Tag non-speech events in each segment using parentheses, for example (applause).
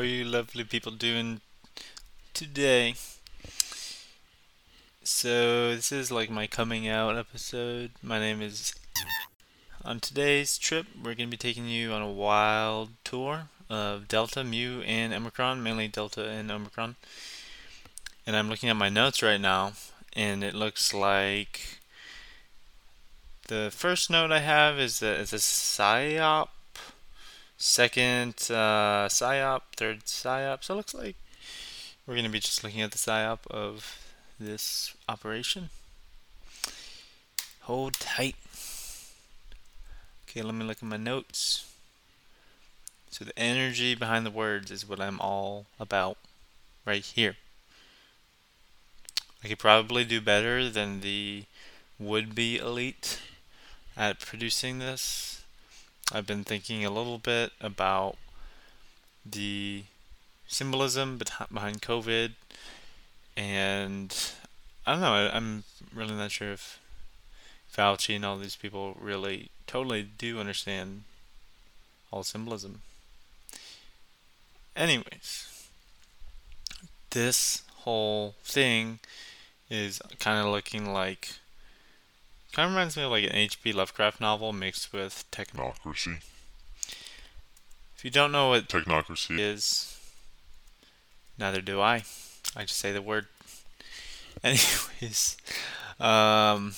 Are you lovely people doing today? So, this is like my coming out episode. My name is. On today's trip, we're going to be taking you on a wild tour of Delta, Mu, and Omicron, mainly Delta and Omicron. And I'm looking at my notes right now, and it looks like the first note I have is that it's a PSYOP second uh, PSYOP, third PSYOP. So it looks like we're going to be just looking at the PSYOP of this operation. Hold tight. Okay, let me look at my notes. So the energy behind the words is what I'm all about right here. I could probably do better than the would-be elite at producing this I've been thinking a little bit about the symbolism behind COVID, and I don't know. I'm really not sure if Fauci and all these people really totally do understand all symbolism. Anyways, this whole thing is kind of looking like Kind of reminds me of like an H.P. Lovecraft novel mixed with technocracy. If you don't know what technocracy is, neither do I. I just say the word. (laughs) Anyways, um,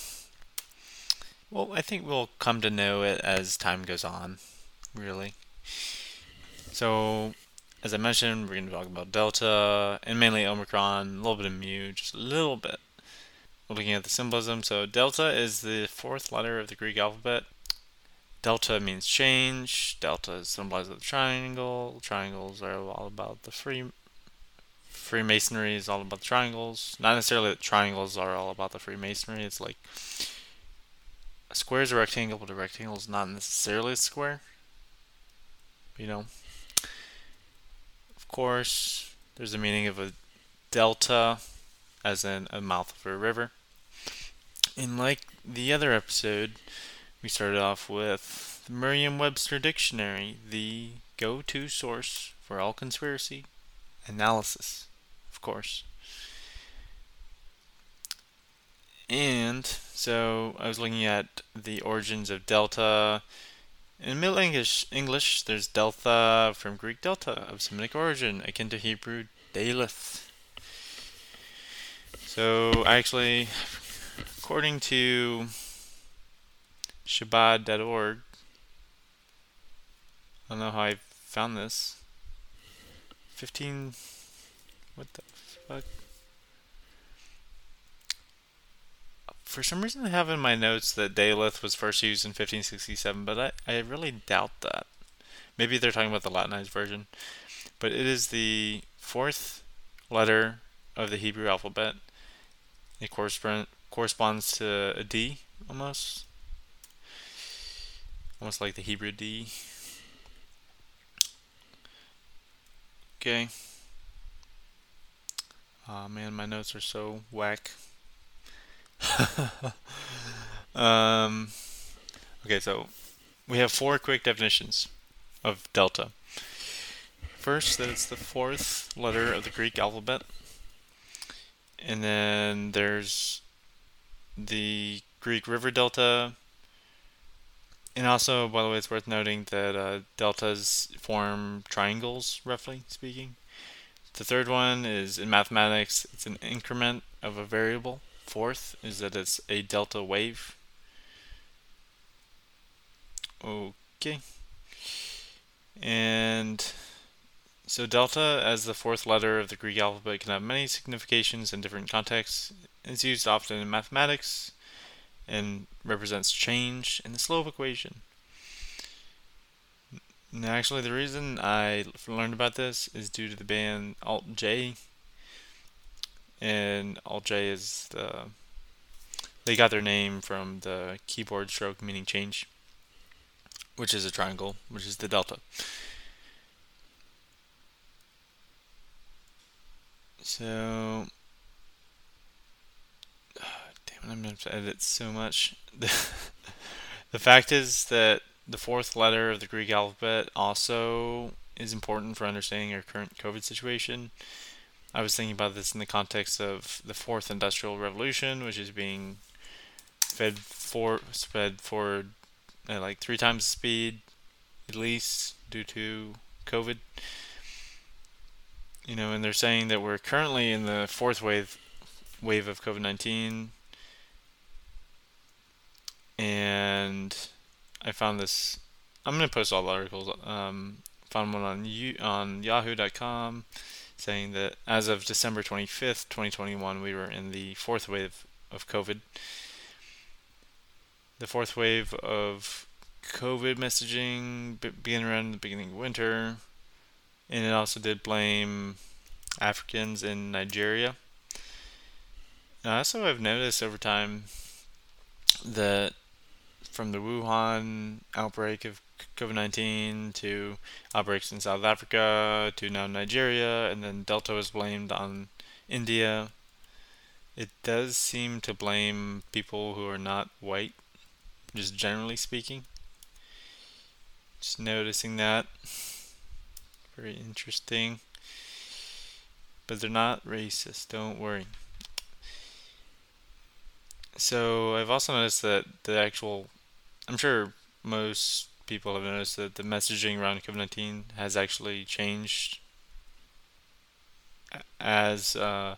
well, I think we'll come to know it as time goes on, really. So, as I mentioned, we're going to talk about Delta and mainly Omicron, a little bit of Mu, just a little bit looking at the symbolism. So delta is the fourth letter of the Greek alphabet. Delta means change. Delta symbolizes the triangle. Triangles are all about the free Freemasonry is all about the triangles. Not necessarily that triangles are all about the Freemasonry. It's like a square is a rectangle, but a rectangle is not necessarily a square. You know. Of course, there's a meaning of a delta, as in a mouth of a river. And like the other episode, we started off with the Merriam Webster Dictionary, the go to source for all conspiracy analysis, of course. And so I was looking at the origins of delta. In Middle English, English, there's delta from Greek delta of Semitic origin, akin to Hebrew daleth. So I actually According to Chabad.org, I don't know how I found this. 15. What the fuck? For some reason, I have in my notes that Daleth was first used in 1567, but I, I really doubt that. Maybe they're talking about the Latinized version. But it is the fourth letter of the Hebrew alphabet. It corresponds corresponds to a D almost. Almost like the Hebrew D. Okay. Oh man, my notes are so whack. (laughs) um, okay, so we have four quick definitions of delta. First, that it's the fourth letter of the Greek alphabet. And then there's the Greek river delta. And also, by the way, it's worth noting that uh, deltas form triangles, roughly speaking. The third one is in mathematics, it's an increment of a variable. Fourth is that it's a delta wave. Okay. And so delta, as the fourth letter of the Greek alphabet, can have many significations in different contexts. It's used often in mathematics and represents change in the slope equation. Now, actually, the reason I learned about this is due to the band Alt J. And Alt J is the. They got their name from the keyboard stroke meaning change, which is a triangle, which is the delta. So (sighs) damn it! I'm to have to edit so much. (laughs) the fact is that the fourth letter of the Greek alphabet also is important for understanding our current COVID situation. I was thinking about this in the context of the fourth industrial revolution, which is being fed for fed forward at like three times the speed, at least due to COVID. You know, and they're saying that we're currently in the fourth wave wave of COVID nineteen, and I found this. I'm gonna post all the articles. Um, found one on you on Yahoo.com saying that as of December 25th, 2021, we were in the fourth wave of COVID. The fourth wave of COVID messaging began around the beginning of winter, and it also did blame Africans in Nigeria. And also, I've noticed over time that from the Wuhan outbreak of COVID 19 to outbreaks in South Africa to now Nigeria, and then Delta was blamed on India. It does seem to blame people who are not white, just generally speaking. Just noticing that. Very interesting. But they're not racist, don't worry. So I've also noticed that the actual, I'm sure most people have noticed that the messaging around COVID 19 has actually changed as uh,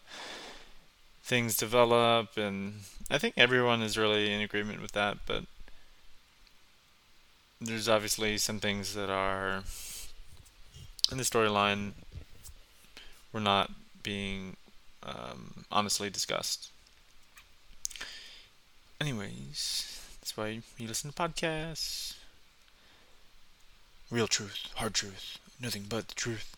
things develop, and I think everyone is really in agreement with that, but there's obviously some things that are in the storyline were not being um, honestly discussed. Anyways, that's why you listen to podcasts. Real truth, hard truth, nothing but the truth.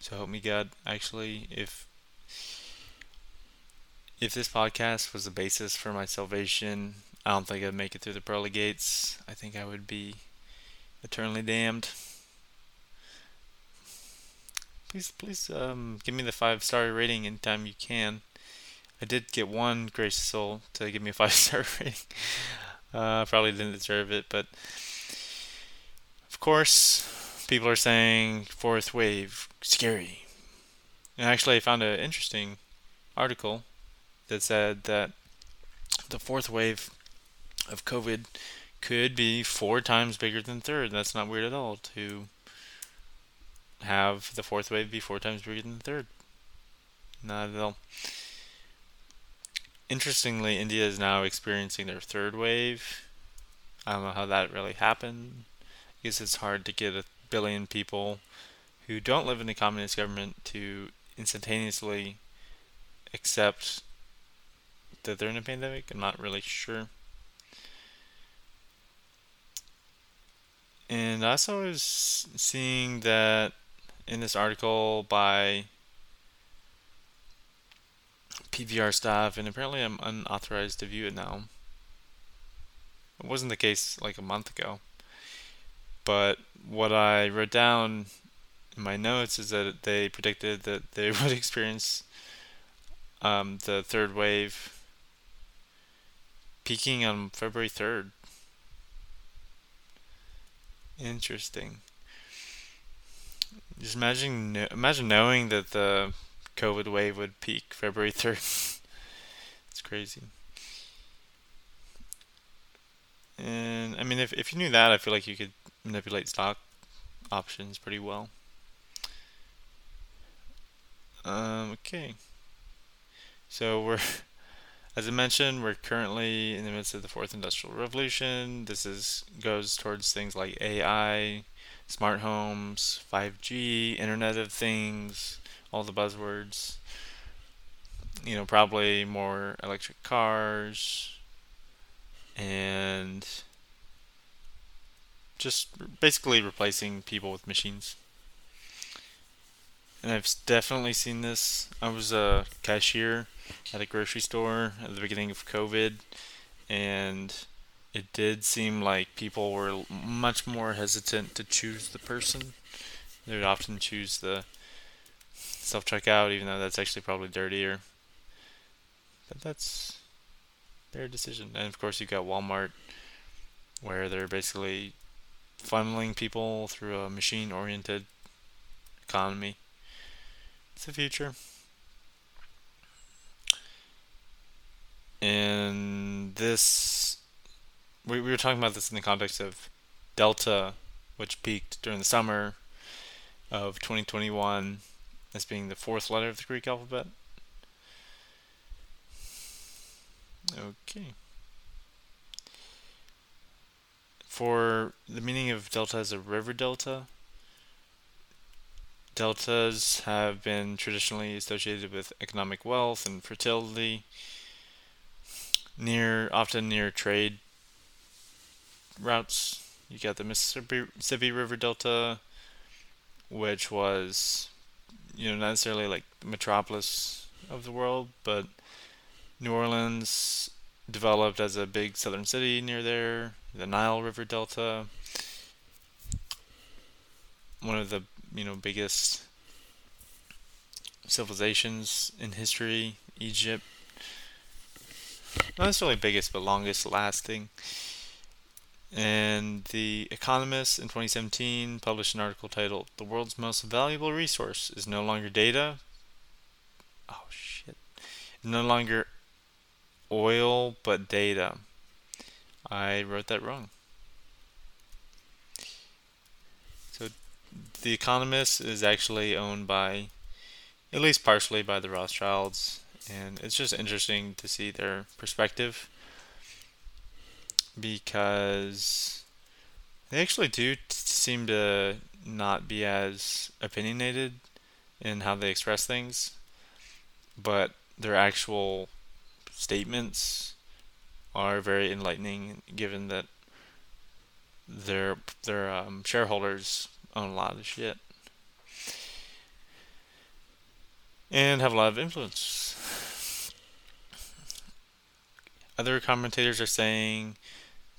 So help me God, actually, if if this podcast was the basis for my salvation, I don't think I'd make it through the pearly gates. I think I would be eternally damned. Please, please, um, give me the five star rating anytime you can. I did get one gracious soul to give me a (laughs) five star rating. Uh, probably didn't deserve it, but of course, people are saying fourth wave scary. And actually, I found an interesting article that said that the fourth wave of COVID could be four times bigger than third. That's not weird at all to have the fourth wave be four times bigger than the third. Not at all. Interestingly, India is now experiencing their third wave. I don't know how that really happened. I guess it's hard to get a billion people who don't live in a communist government to instantaneously accept that they're in a pandemic. I'm not really sure. And I also was seeing that in this article by PVR staff, and apparently I'm unauthorized to view it now. It wasn't the case like a month ago. But what I wrote down in my notes is that they predicted that they (laughs) would experience um, the third wave peaking on February 3rd. Interesting. Just imagine, imagine knowing that the COVID wave would peak February (laughs) 3rd. it's crazy. And I mean, if if you knew that, I feel like you could manipulate stock options pretty well. Um, okay. So we're (laughs) as I mentioned, we're currently in the midst of the fourth industrial revolution. This is goes towards things like AI, smart homes, 5G, Internet of Things, all the buzzwords. You know, probably more electric cars and just basically replacing people with machines. And I've definitely seen this. I was a cashier at a grocery store at the beginning of COVID, and it did seem like people were much more hesitant to choose the person. They would often choose the self checkout, even though that's actually probably dirtier. But that's their decision. And of course, you've got Walmart where they're basically funneling people through a machine oriented economy. It's the future. And this, we, we were talking about this in the context of Delta, which peaked during the summer of 2021 as being the fourth letter of the Greek alphabet. Okay. For the meaning of delta as a river delta, deltas have been traditionally associated with economic wealth and fertility, near often near trade routes. You got the Mississippi, River Delta, which was, you know, not necessarily like the metropolis of the world, but New Orleans developed as a big southern city near there. The Nile River Delta, one of the you know biggest civilizations in history, Egypt. Not necessarily biggest, but longest lasting. And The Economist in 2017 published an article titled The World's Most Valuable Resource is No Longer Data. Oh shit. No longer oil, but data. I wrote that wrong. So The Economist is actually owned by, at least partially by the Rothschilds. And it's just interesting to see their perspective because they actually do t- seem to not be as opinionated in how they express things, but their actual statements are very enlightening given that their their um, shareholders own a lot of shit and have a lot of influence. Other commentators are saying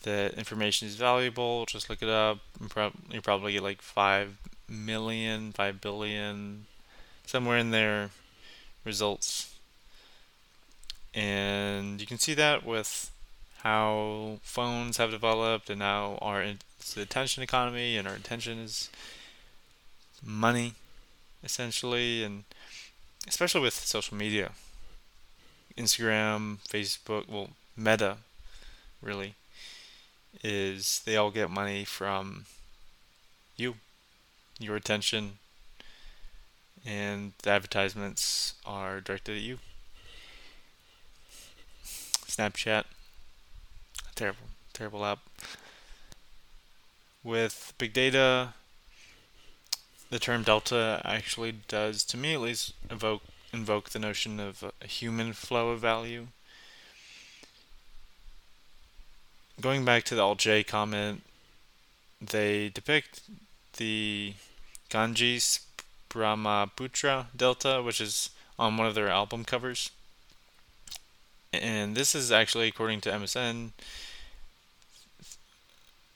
that information is valuable. Just look it up. You probably get like 5 million, 5 billion, somewhere in there results. And you can see that with how phones have developed and now our attention economy and our attention is money essentially and especially with social media instagram facebook well meta really is they all get money from you, your attention, and the advertisements are directed at you. Snapchat, terrible, terrible app. With big data, the term delta actually does, to me at least, evoke invoke the notion of a human flow of value going back to the Alt J comment, they depict the Ganges Brahmaputra Delta, which is on one of their album covers. And this is actually, according to MSN,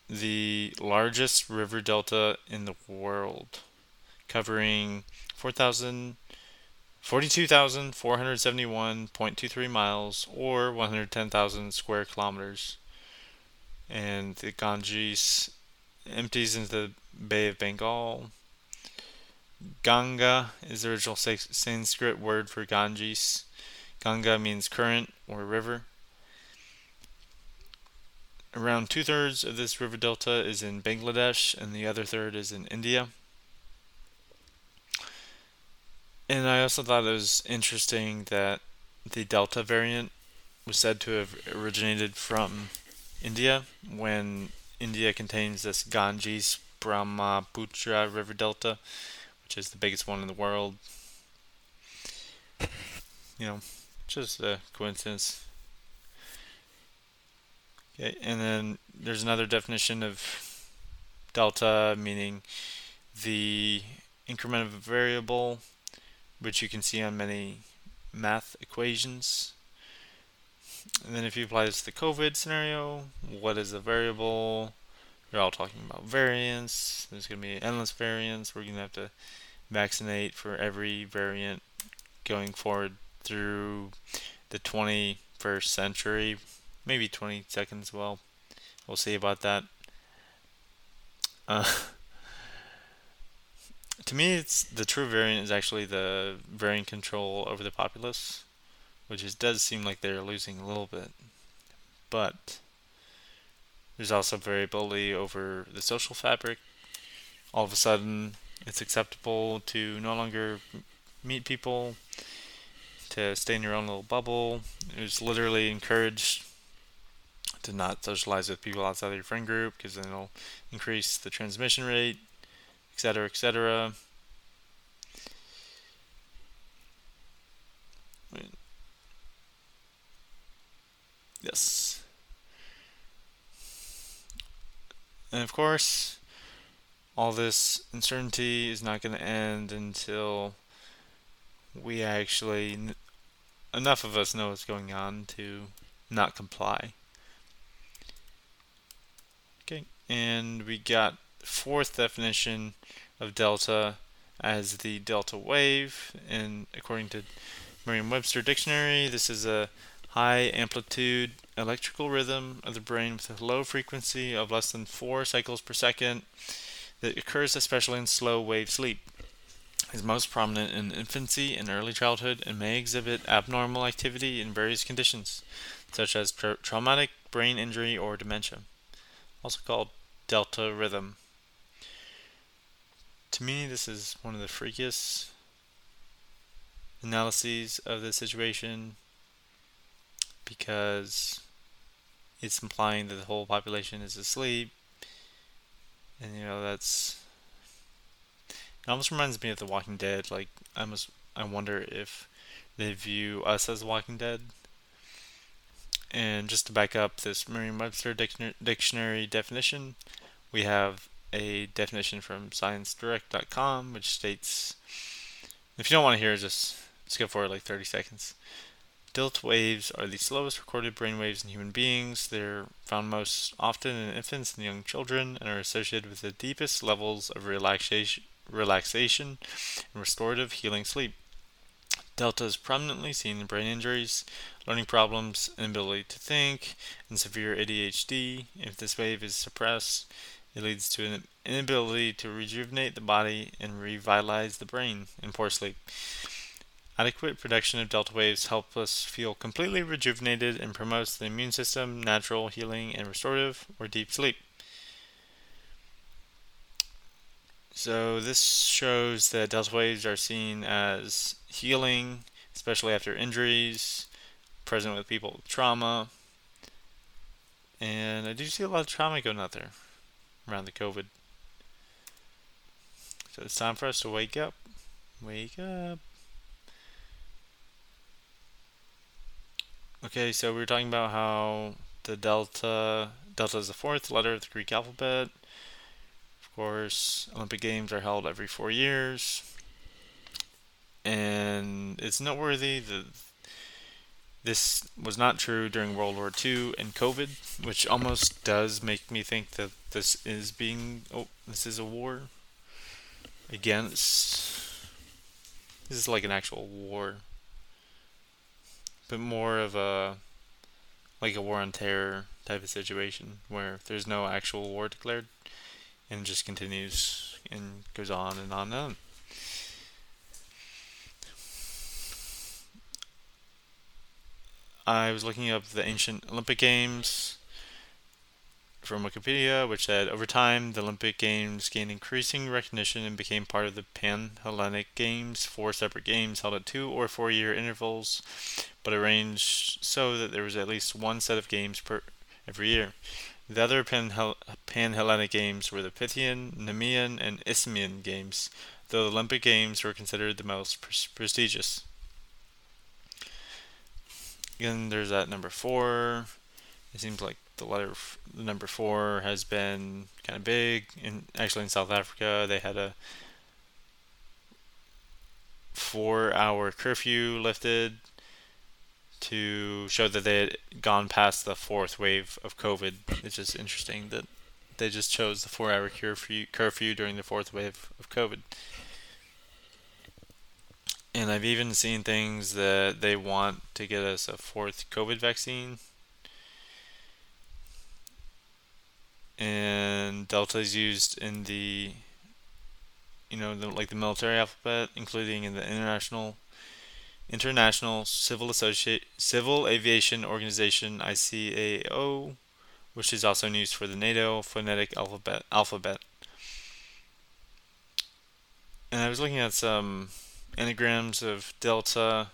the largest river delta in the world, covering 4,000. 42,471.23 miles or 110,000 square kilometers and the Ganges empties into the Bay of Bengal. Ganga is the original Sanskrit word for Ganges. Ganga means current or river. Around two thirds of this river delta is in Bangladesh, and the other third is in India. And I also thought it was interesting that the Delta variant was said to have originated from India when India contains this Ganges Brahmaputra river delta, which is the biggest one in the world. You know, just a coincidence. Okay, and then there's another definition of delta, meaning the increment of a variable, which you can see on many math equations. And then if you apply this to the COVID scenario, what is the variable? We're all talking about variants. There's going to be endless variants. We're going to have to vaccinate for every variant going forward through the 21st century, maybe 20 seconds. well. we'll see about that. Uh, (laughs) to me, it's the true variant is actually the variant control over the populace, which is, does seem like they're losing a little bit. But there's also variability over the social fabric. All of a sudden, it's acceptable to no longer meet people, to stay in your own little bubble. It was literally encouraged to not socialize with people outside of your friend group because then it'll increase the transmission rate, etc., etc. Yes. And of course, all this uncertainty is not going to end until we actually, enough of us know what's going on to not comply. Okay, and we got fourth definition of delta as the delta wave, and according to Merriam-Webster dictionary, this is a high amplitude electrical rhythm of the brain with a low frequency of less than 4 cycles per second that occurs especially in slow wave sleep. Is most prominent in infancy and early childhood and may exhibit abnormal activity in various conditions, such as tra- traumatic brain injury or dementia, also called delta rhythm. To me, this is one of the freakiest analyses of the situation because it's implying that the whole population is asleep and you know that's it almost reminds me of The Walking Dead. Like I almost I wonder if they view us as Walking Dead. And just to back up this Merriam-Webster dictionary definition, we have a definition from ScienceDirect.com, which states, if you don't want to hear just skip forward like 30 seconds. Delta waves are the slowest recorded brain waves in human beings. They're found most often in infants and young children and are associated with the deepest levels of relaxation, relaxation and restorative healing sleep. Delta is prominently seen in brain injuries, learning problems, inability to think, and severe ADHD. If this wave is suppressed, it leads to an inability to rejuvenate the body and revitalize the brain in poor sleep. Adequate production of delta waves helps us feel completely rejuvenated and promotes the immune system, natural healing, and restorative or deep sleep. So this shows that delta waves are seen as healing, especially after injuries, present with people with trauma. And I do see a lot of trauma going out there around the COVID. So it's time for us to wake up. Wake up. Okay, so we were talking about how the delta delta is the fourth letter of the Greek alphabet. Of course, Olympic Games are held every four years, and it's noteworthy that this was not true during World War II and COVID, which almost does make me think that this is being oh this is a war against. This is like an actual war but more of a like a war on terror type of situation where there's no actual war declared and just continues and goes on and on and on. I was looking up the ancient Olympic Games from Wikipedia, which said over time the Olympic Games gained increasing recognition and became part of the Pan Hellenic Games, four separate games held at two or four year intervals, but arranged so that there was at least one set of games per every year. The other Pan Hellenic Games were the Pythian, Nemean, and Isthmian Games, though the Olympic Games were considered the most pre- prestigious. Again, there's that number four. It seems like the letter the number four has been kind of big. In actually in South Africa, they had a four-hour curfew lifted to show that they had gone past the fourth wave of COVID. It's just interesting that they just chose the four-hour curfew curfew during the fourth wave of COVID. And I've even seen things that they want to get us a fourth COVID vaccine and delta is used in the you know the, like the military alphabet including in the international international civil associate civil aviation organization ICAO which is also used for the NATO phonetic alphabet alphabet. And I was looking at some anagrams of delta.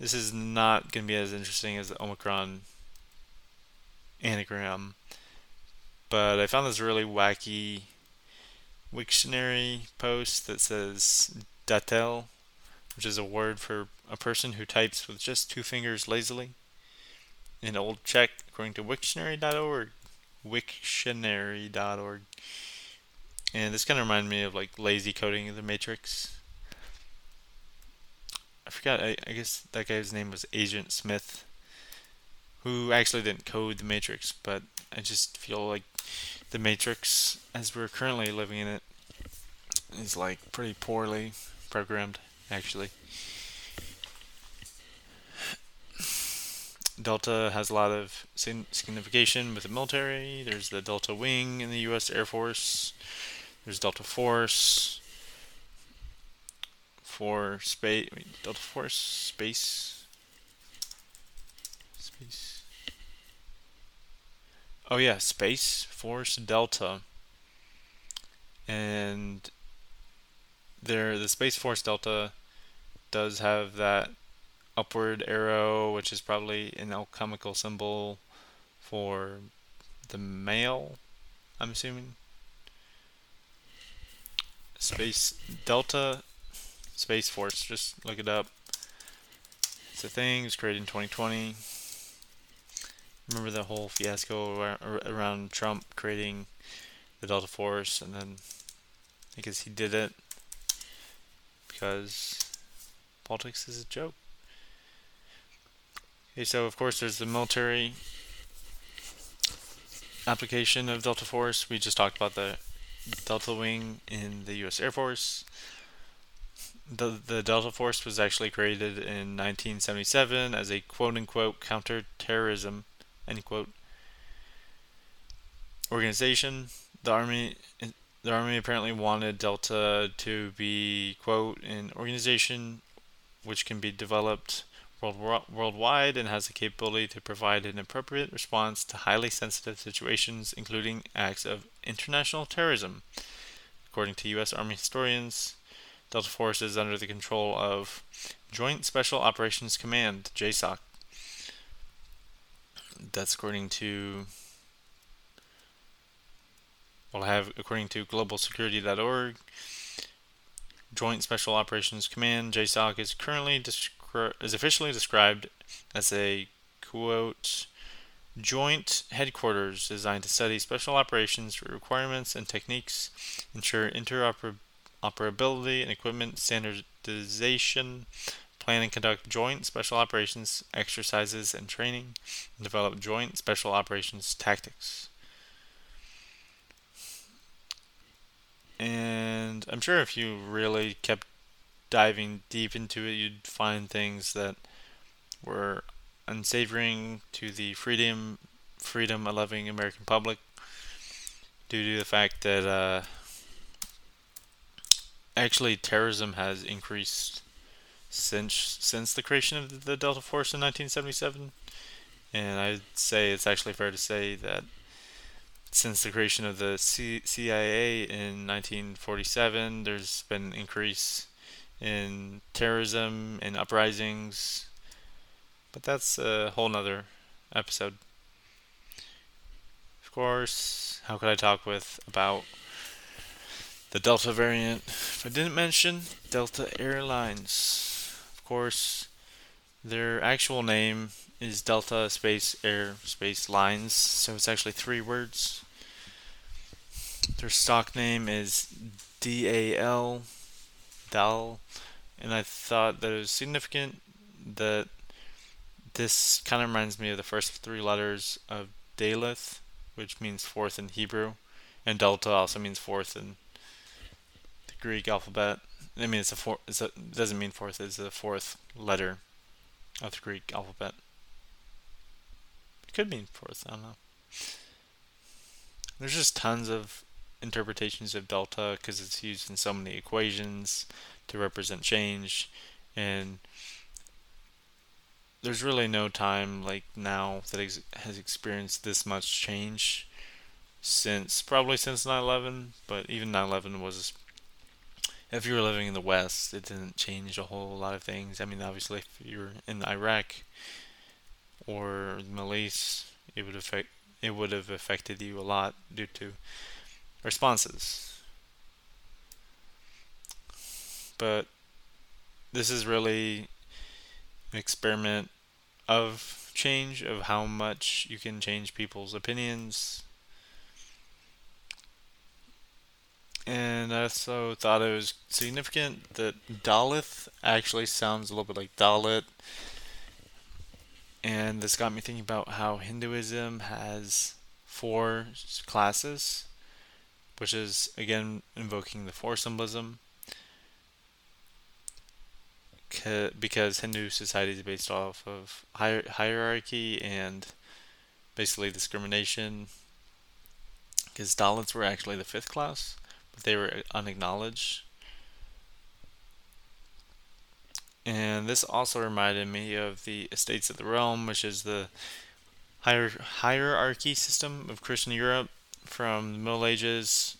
This is not going to be as interesting as the Omicron anagram but I found this really wacky Wiktionary post that says datel, which is a word for a person who types with just two fingers lazily. In Old Czech, according to Wiktionary.org, Wiktionary.org. And this kind of reminded me of like lazy coding of the Matrix. I forgot, I, I guess that guy's name was Agent Smith, who actually didn't code the Matrix, but I just feel like the Matrix, as we're currently living in it, is like pretty poorly programmed, actually. Delta has a lot of signification with the military. There's the Delta Wing in the U.S. Air Force. There's Delta Force for space. Delta Force space. Space. Oh yeah, Space Force Delta. And there the Space Force Delta does have that upward arrow, which is probably an alchemical symbol for the male, I'm assuming. Space Delta Space Force, just look it up. It's a thing, it was created in 2020 remember the whole fiasco around Trump creating the Delta Force, and then because he did it because politics is a joke. Okay, so of course there's the military application of Delta Force. We just talked about the Delta Wing in the U.S. Air Force. The, the Delta Force was actually created in 1977 as a quote unquote counterterrorism End quote. Organization: The army. The army apparently wanted Delta to be quote an organization which can be developed world, worldwide and has the capability to provide an appropriate response to highly sensitive situations, including acts of international terrorism. According to U.S. Army historians, Delta Force is under the control of Joint Special Operations Command, JSOC, that's according to well, I have according to globalsecurity.org. Joint Special Operations Command JSOC is currently descri- is officially described as a quote joint headquarters designed to study special operations requirements and techniques, ensure interoperability and equipment standardization, plan and conduct joint special operations exercises and training, and develop joint special operations tactics. And I'm sure if you really kept diving deep into it, you'd find things that were unsavoring to the freedom freedom loving American public due to the fact that uh, actually terrorism has increased since since the creation of the Delta Force in 1977, and I'd say it's actually fair to say that since the creation of the C- CIA in 1947, there's been an increase in terrorism and uprisings, but that's a whole nother episode. Of course, how could I talk with about the Delta variant if I didn't mention Delta Airlines? Course, their actual name is Delta Space Air Space Lines, so it's actually three words. Their stock name is DAL, DAL, and I thought that it was significant that this kind of reminds me of the first three letters of Daleth, which means fourth in Hebrew, and Delta also means fourth in the Greek alphabet. I mean, it's a four. It's a, it doesn't mean fourth. It's the fourth letter of the Greek alphabet. It could mean fourth. I don't know. there's just tons of interpretations of delta because it's used in so many equations to represent change and there's really no time like now that ex- has experienced this much change since probably since 9/11 but even 9/11 was if you were living in the west it didn't change a whole lot of things i mean obviously if you're in Iraq or the Middle East it would affect it would have affected you a lot due to responses but this is really an experiment of change, of how much you can change people's opinions. And I also thought it was significant that Daleth actually sounds a little bit like Dalit. And this got me thinking about how Hinduism has four classes, which is again invoking the four symbolism because Hindu society is based off of hierarchy and basically discrimination. Because Dalits were actually the fifth class, they were unacknowledged. And this also reminded me of the Estates of the Realm, which is the hier- hierarchy system of Christian Europe from the Middle Ages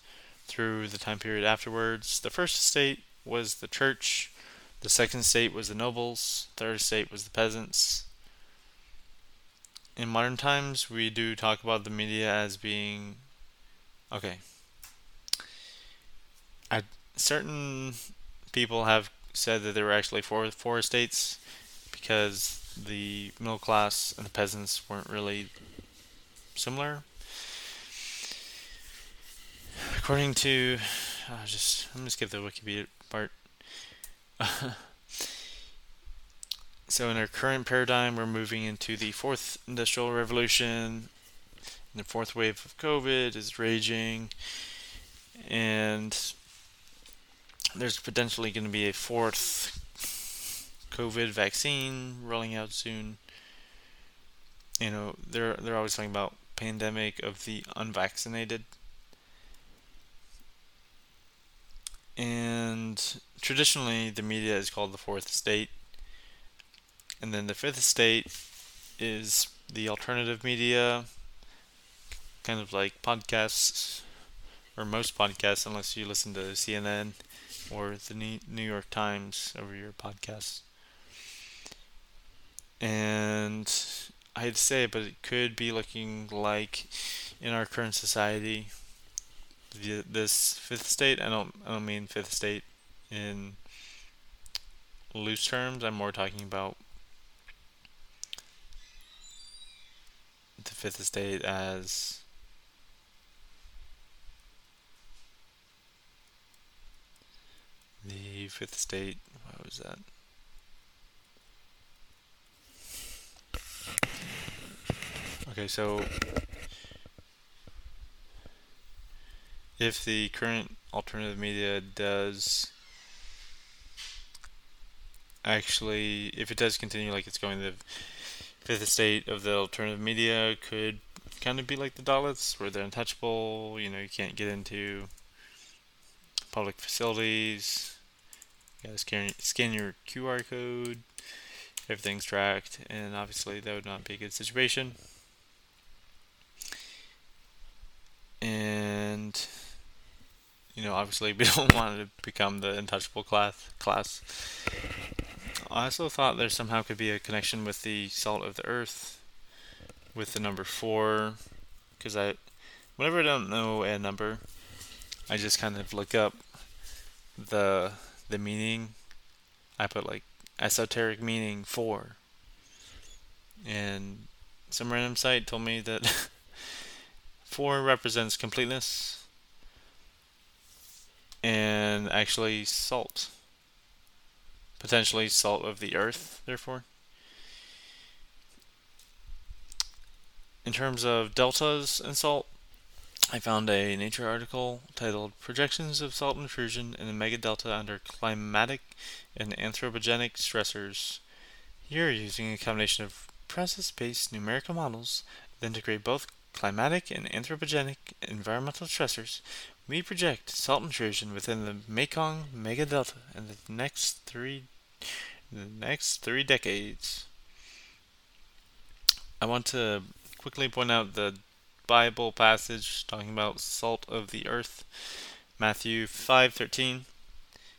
through the time period afterwards. The first estate was the church, the second estate was the nobles, third estate was the peasants. In modern times, we do talk about the media as being okay. Certain people have said that there were actually four four estates because the middle class and the peasants weren't really similar. According to, uh, just I'm just give the Wikipedia part. (laughs) so in our current paradigm, we're moving into the fourth industrial revolution. The fourth wave of COVID is raging, and there's potentially going to be a fourth COVID vaccine rolling out soon. You know, they're they're always talking about pandemic of the unvaccinated. And traditionally, the media is called the fourth state. And then the fifth state is the alternative media, kind of like podcasts, or most podcasts, unless you listen to CNN or the New York Times over your podcast. And I hate to say but it could be looking like in our current society this fifth state. I don't I don't mean fifth state in loose terms. I'm more talking about the fifth estate as the fifth State. What was that? Okay, so if the current alternative media does actually, if it does continue like it's going, the fifth estate of the alternative media could kind of be like the Dalits, where they're untouchable. You know, you can't get into public facilities. Gotta scan, scan your QR code. Everything's tracked, and obviously that would not be a good situation. And you know, obviously we (laughs) don't want to become the untouchable class. Class. I also thought there somehow could be a connection with the salt of the earth, with the number four, because I, whenever I don't know a number, I just kind of look up the the meaning. I put like esoteric meaning four, and some random site told me that (laughs) four represents completeness and actually salt. Potentially salt of the earth, therefore. In terms of deltas and salt, I found a Nature article titled Projections of Salt Intrusion in the Megadelta Under Climatic and Anthropogenic Stressors. Here, using a combination of process based numerical models that integrate both climatic and anthropogenic environmental stressors, we project salt intrusion within the Mekong megadelta in the next three the next three decades. I want to quickly point out the Bible passage talking about salt of the earth. Matthew 5:13.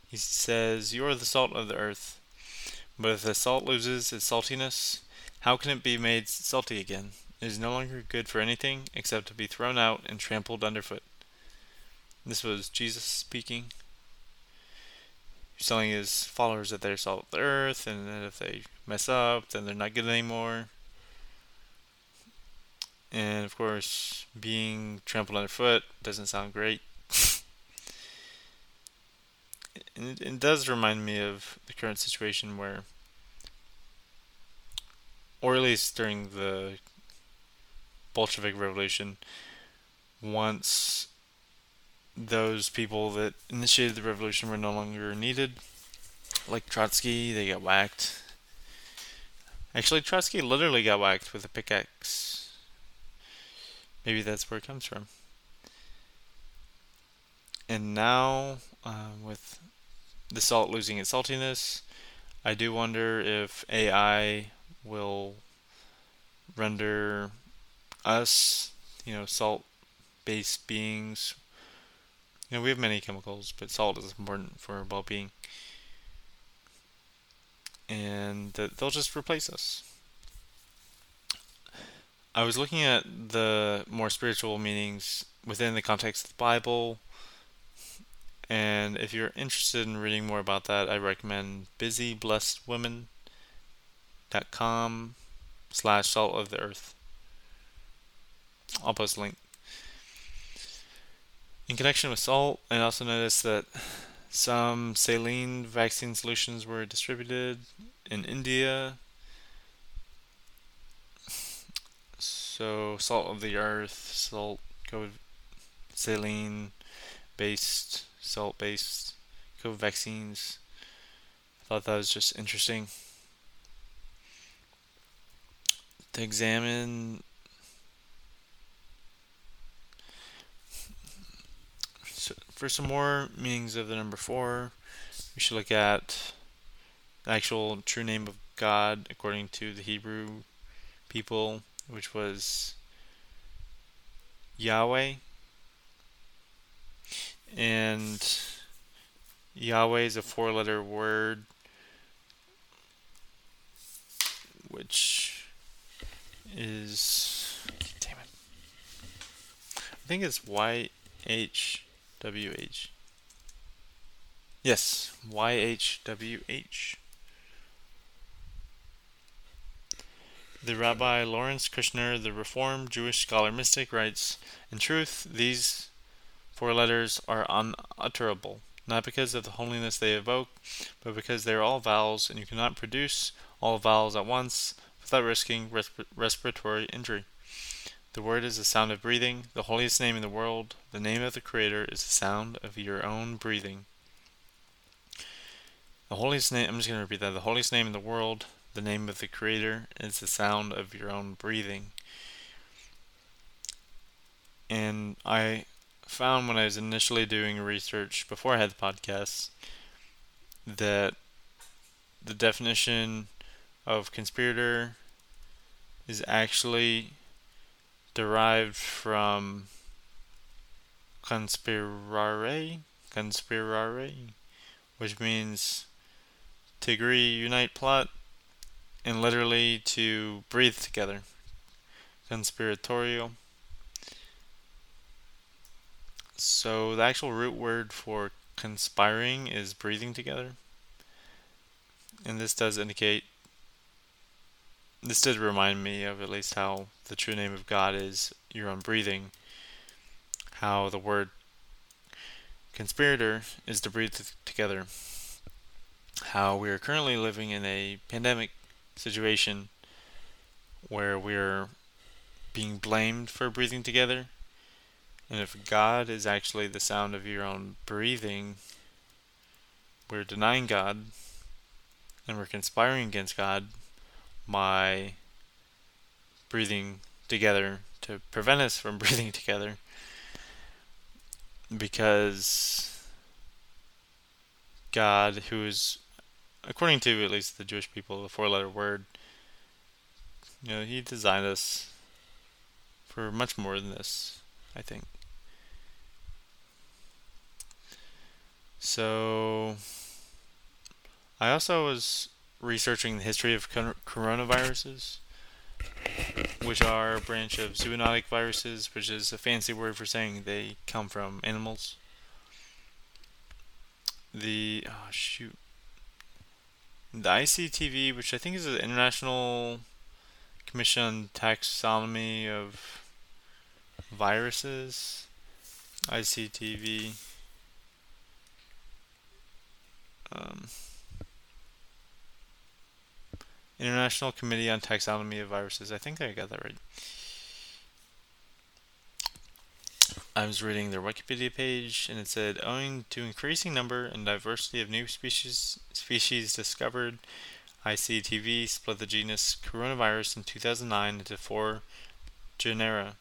He says, "You are the salt of the earth. But if the salt loses its saltiness, how can it be made salty again? It is no longer good for anything except to be thrown out and trampled underfoot." This was Jesus speaking. He's telling his followers that they're salt of the earth, and that if they mess up, then they're not good anymore. And of course, being trampled underfoot doesn't sound great. (laughs) it, it does remind me of the current situation where, or at least during the Bolshevik Revolution, once those people that initiated the revolution were no longer needed, like Trotsky, they got whacked. Actually, Trotsky literally got whacked with a pickaxe Maybe that's where it comes from. And now, uh, with the salt losing its saltiness, I do wonder if AI will render us, you know, salt based beings. You know, we have many chemicals, but salt is important for well being. And that they'll just replace us. I was looking at the more spiritual meanings within the context of the Bible, and if you're interested in reading more about that, I recommend busyblessedwomen.com slash salt of the earth. I'll post a link. In connection with salt, I also noticed that some saline vaccine solutions were distributed in India So salt of the earth, salt, COVID, saline based, salt based COVID vaccines. I thought that was just interesting to examine. So for some more meanings of the number four, we should look at the actual true name of God according to the Hebrew people which was Yahweh. And Yahweh is a four letter word which is damn it. I think it's Y H W H. Yes, Y The Rabbi Lawrence Kushner, the Reformed Jewish scholar mystic, writes In truth, these four letters are unutterable, not because of the holiness they evoke, but because they are all vowels, and you cannot produce all vowels at once without risking resp- respiratory injury. The word is the sound of breathing, the holiest name in the world. The name of the Creator is the sound of your own breathing. The holiest name, I'm just going to repeat that. The holiest name in the world, the name of the Creator is the sound of your own breathing. And I found when I was initially doing research before I had the podcast that the definition of conspirator is actually derived from conspirare, conspirare, which means to agree, unite, plot, and literally to breathe together. Conspiratorial. So the actual root word for conspiring is breathing together. And this does indicate, this did remind me of at least how the true name of God is your own breathing. How the word conspirator is to breathe together. How we are currently living in a pandemic situation where we're being blamed for breathing together. And if God is actually the sound of your own breathing, we're denying God and we're conspiring against God by breathing together to prevent us from (laughs) breathing together because God, who is, according to at least the Jewish people, the four letter word, you know, He designed us for much more than this, I think. So, I also was researching the history of coronaviruses, which are a branch of zoonotic viruses, which is a fancy word for saying they come from animals. The oh shoot, the ICTV, which I think is the International Commission on Taxonomy of Viruses, ICTV. Um, International Committee on Taxonomy of Viruses. I think I got that right. I was reading their Wikipedia page, and it said, owing to increasing number and diversity of new species species discovered, ICTV split the genus coronavirus in 2009 into four genera: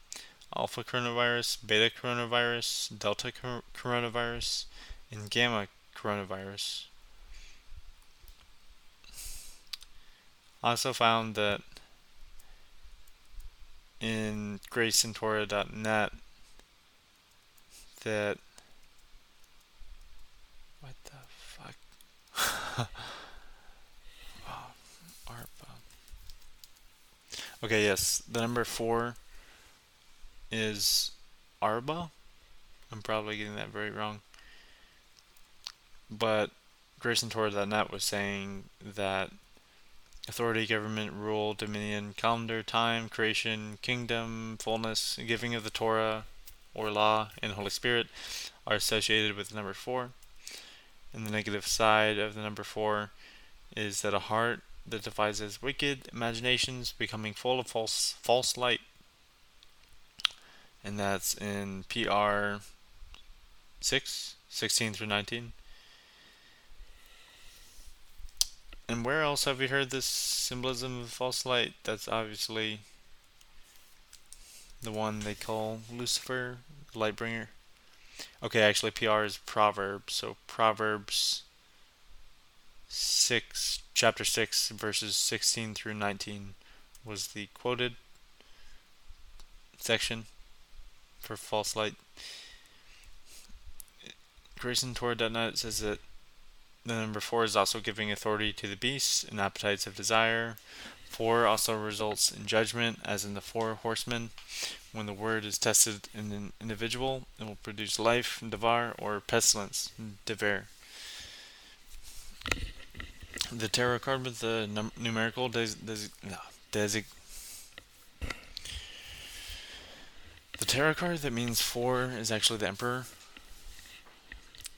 alpha coronavirus, beta coronavirus, delta coronavirus, and gamma coronavirus. I also found that in graceandtorah.net that what the fuck? (laughs) Oh, okay yes. The number four is Arba. I'm probably getting that very wrong. But graceandtorah.net was saying that authority, government, rule, dominion, calendar, time, creation, kingdom, fullness, giving of the Torah or law, and Holy Spirit are associated with the number four. And the negative side of the number four is that a heart that devises wicked imaginations becoming full of false false light. And that's in PR 6, 16 through 19. And where else have we heard this symbolism of false light? That's obviously the one they call Lucifer, Lightbringer. Okay, actually, PR is Proverbs. So Proverbs 6, chapter 6, verses 16 through 19 was the quoted section for false light. GraceandTorah.net says that the number four is also giving authority to the beasts and appetites of desire. Four also results in judgment, as in the four horsemen. When the word is tested in an individual, it will produce life, devar, or pestilence, dever. The tarot card with the num- numerical des- des- no, desig. The tarot card that means four is actually the emperor,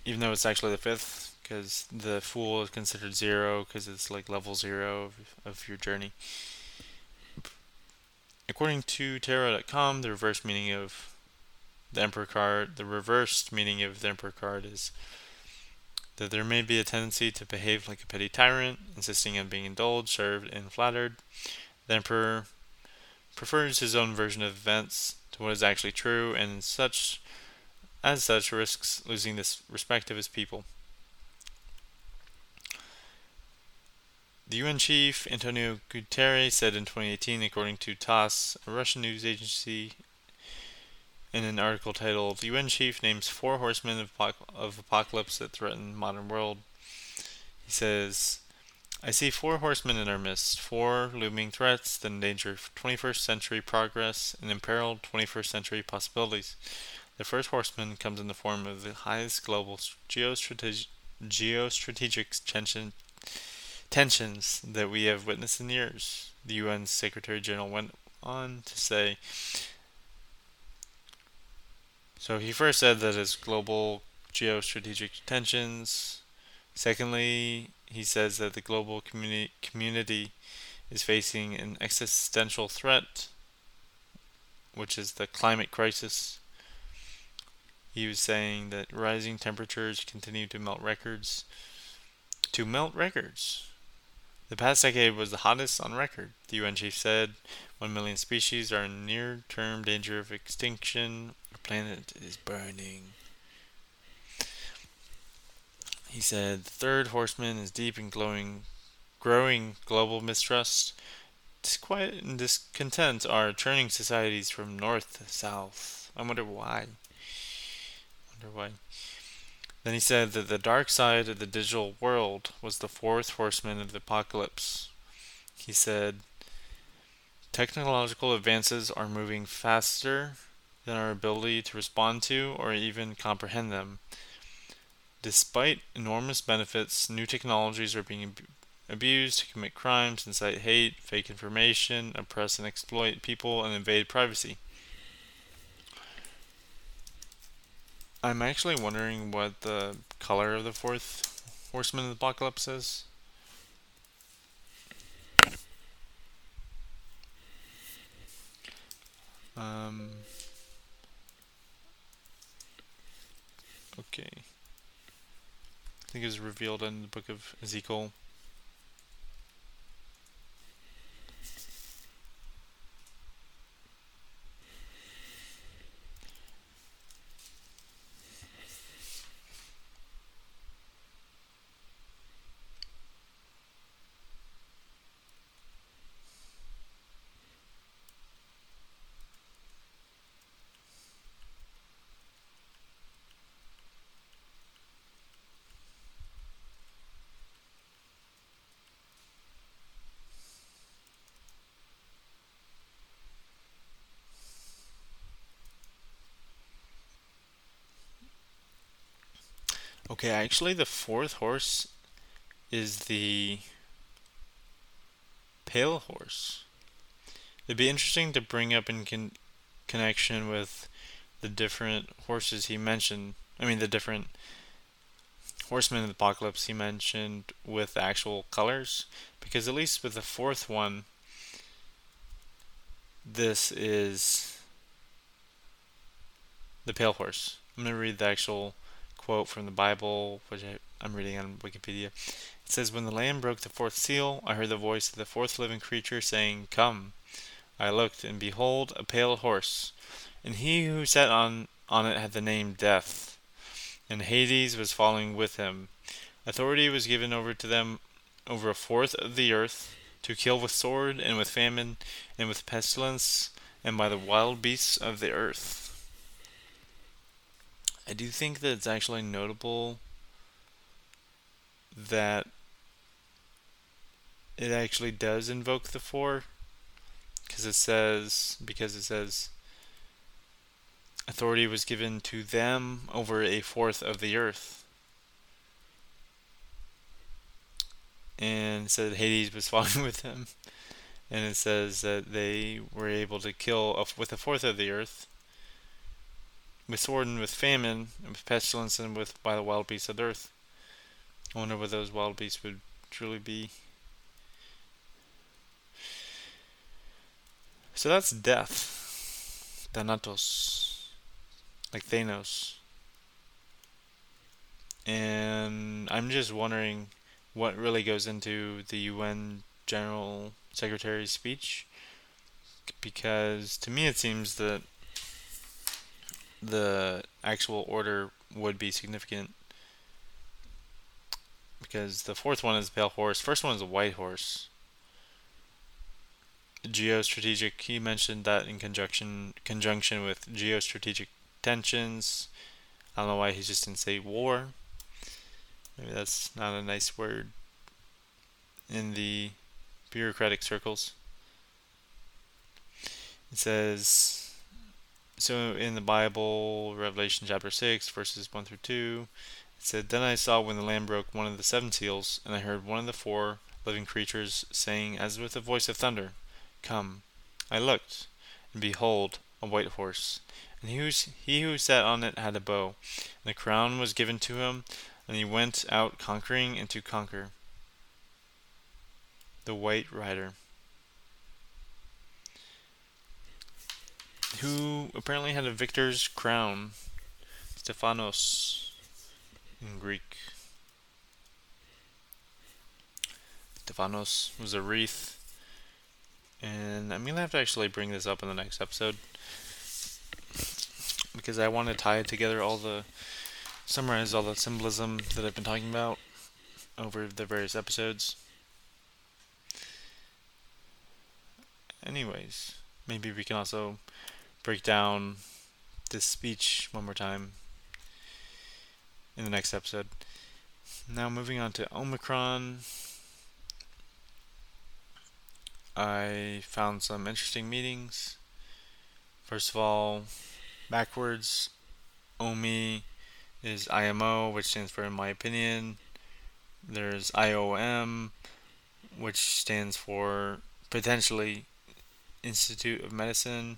even though it's actually the fifth because the Fool is considered zero because it's like level zero of, of your journey. According to Tarot.com, the reverse meaning of the Emperor card, the reversed meaning of the Emperor card is that there may be a tendency to behave like a petty tyrant, insisting on being indulged, served, and flattered. The Emperor prefers his own version of events to what is actually true, and such as such risks losing the respect of his people. The UN chief Antonio Guterres said in 2018, according to TASS, a Russian news agency, in an article titled "UN chief names four horsemen of, of apocalypse that threaten modern world." He says, "I see four horsemen in our midst, four looming threats that endanger 21st century progress and imperil 21st century possibilities." The first horseman comes in the form of the highest global geostrategic tension tensions that we have witnessed in years. The UN Secretary General went on to say. So he first said that it's global geostrategic tensions. Secondly, he says that the global communi- community is facing an existential threat, which is the climate crisis. He was saying that rising temperatures continue to melt records. To melt records The past decade was the hottest on record, the UN chief said. One million species are in near term danger of extinction. Our planet is burning. He said the third horseman is deep in glowing, growing global mistrust. Disquiet and discontent are turning societies from north to south. I wonder why. I wonder why. Then he said that the dark side of the digital world was the fourth horseman of the apocalypse. He said, Technological advances are moving faster than our ability to respond to or even comprehend them. Despite enormous benefits, new technologies are being abused to commit crimes, incite hate, fake information, oppress and exploit people, and invade privacy. I'm actually wondering what the color of the fourth Horseman of the Apocalypse is. Um, okay. I think it was revealed in the book of Ezekiel. Okay, actually, the fourth horse is the pale horse. It'd be interesting to bring up in con- connection with the different horses he mentioned. I mean, the different horsemen of the apocalypse he mentioned with actual colors. Because at least with the fourth one, this is the pale horse. I'm going to read the actual quote from the Bible, which I'm reading on Wikipedia. It says, When the Lamb broke the fourth seal, I heard the voice of the fourth living creature saying, Come. I looked, and behold, a pale horse, and he who sat on, on it had the name Death, and Hades was following with him. Authority was given over to them over a fourth of the earth, to kill with sword, and with famine, and with pestilence, and by the wild beasts of the earth. I do think that it's actually notable that it actually does invoke the four because it says because it says authority was given to them over a fourth of the earth. And said Hades was (laughs) following with them. And it says that they were able to kill with a fourth of the earth with sword and with famine, and with pestilence and with by the wild beasts of the earth. I wonder what those wild beasts would truly be. So that's death. Thanatos. Like Thanos. And I'm just wondering what really goes into the UN General Secretary's speech. Because to me it seems that the actual order would be significant because the fourth one is a pale horse. First one is a white horse. Geostrategic. He mentioned that in conjunction conjunction with geostrategic tensions. I don't know why he just didn't say war. Maybe that's not a nice word in the bureaucratic circles. It says so in the Bible, Revelation chapter 6, verses 1 through 2, it said, Then I saw when the Lamb broke one of the seven seals, and I heard one of the four living creatures saying, as with a voice of thunder, Come. I looked, and behold, a white horse. And he who, he who sat on it had a bow, and a crown was given to him, and he went out conquering and to conquer. The White Rider. Who apparently had a victor's crown. Stephanos in Greek. Stephanos was a wreath. And I'm to have to actually bring this up in the next episode. Because I want to tie together all the. summarize all the symbolism that I've been talking about over the various episodes. Anyways, maybe we can also break down this speech one more time in the next episode. Now, moving on to Omicron. I found some interesting meetings. First of all, backwards, OMI is IMO, which stands for in my opinion. There's IOM, which stands for potentially Institute of Medicine.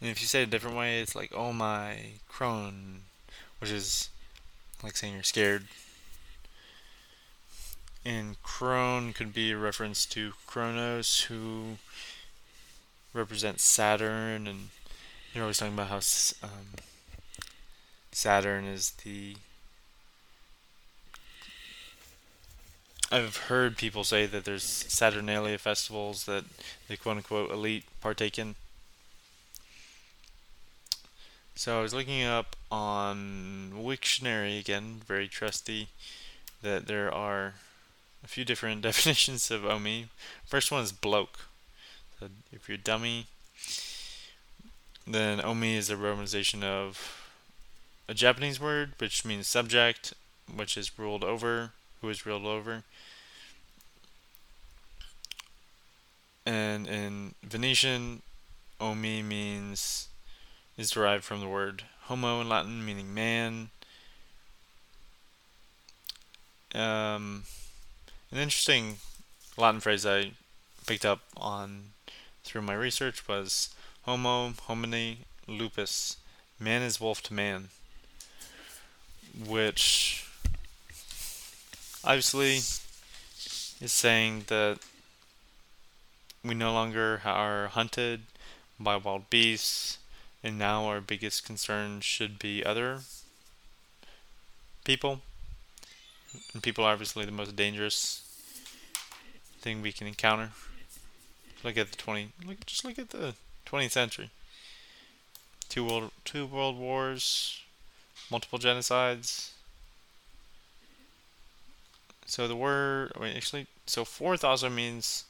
And if you say it a different way, it's like, oh my, Crohn, which is like saying you're scared. And Crone could be a reference to Kronos, who represents Saturn, and they're always talking about how um, Saturn is the. I've heard people say that there's Saturnalia festivals that the quote unquote elite partake in. So I was looking up on Wiktionary again, very trusty, that there are a few different (laughs) definitions of Omi. First one is bloke. So if you're dummy, then Omi is a romanization of a Japanese word which means subject, which is ruled over, who is ruled over. And in Venetian, Omi means is derived from the word homo in Latin, meaning man. Um, an interesting Latin phrase I picked up on through my research was homo homini lupus, man is wolf to man, which obviously is saying that we no longer are hunted by wild beasts and now our biggest concern should be other people. And people are obviously the most dangerous thing we can encounter. Look at the twenty. Look, just look at the twentieth century. Two world, two world wars, multiple genocides. So the word, wait, actually, so fourth also means.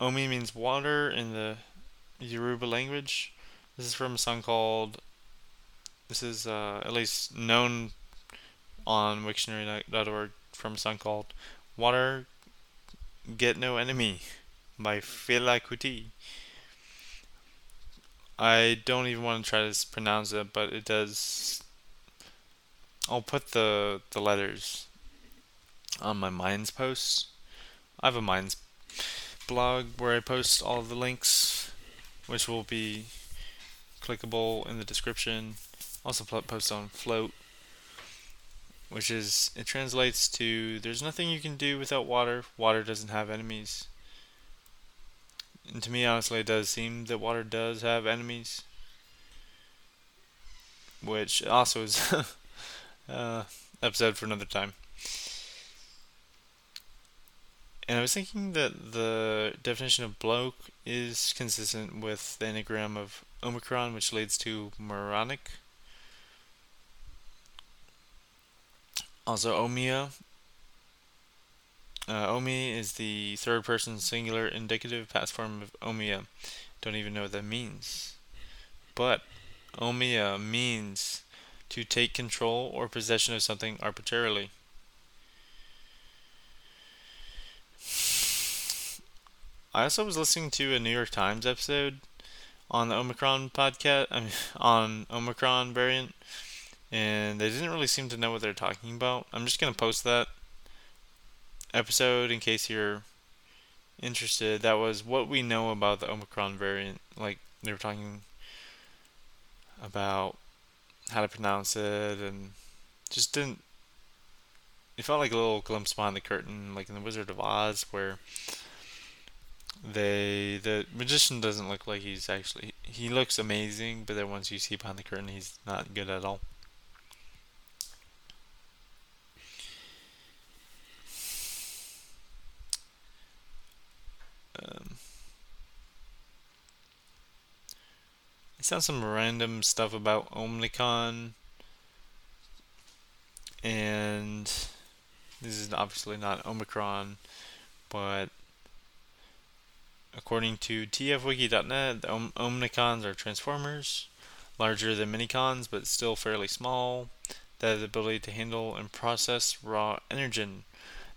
Omi means water in the Yoruba language, this is from a song called. This is uh, at least known on Wiktionary.org from a song called "Water Get No Enemy" by Fela Kuti. I don't even want to try to pronounce it, but it does. I'll put the the letters on my Minds post. I have a Minds blog where I post all the links, which will be clickable in the description. Also post on float, which is it translates to there's nothing you can do without water. Water doesn't have enemies. And to me, honestly, it does seem that water does have enemies, which also is (laughs) uh, episode for another time. And I was thinking that the definition of bloke is consistent with the enneagram of Omicron, which leads to moronic. Also, Omia. Uh, Omi is the third person singular indicative past form of Omia. Don't even know what that means. But Omia means to take control or possession of something arbitrarily. I also was listening to a New York Times episode on the Omicron podcast, I mean, (laughs) on Omicron variant, and they didn't really seem to know what they're talking about. I'm just gonna post that episode in case you're interested. That was what we know about the Omicron variant. Like they were talking about how to pronounce it, and just didn't. It felt like a little glimpse behind the curtain, like in the Wizard of Oz, where they the magician doesn't look like he's actually he looks amazing, but then once you see behind the curtain, he's not good at all. Um, I saw some random stuff about Omnicon, and this is obviously not Omicron, but according to tfwiki.net, the Om- Omnicons are transformers, larger than minicons but still fairly small, that have the ability to handle and process raw energon.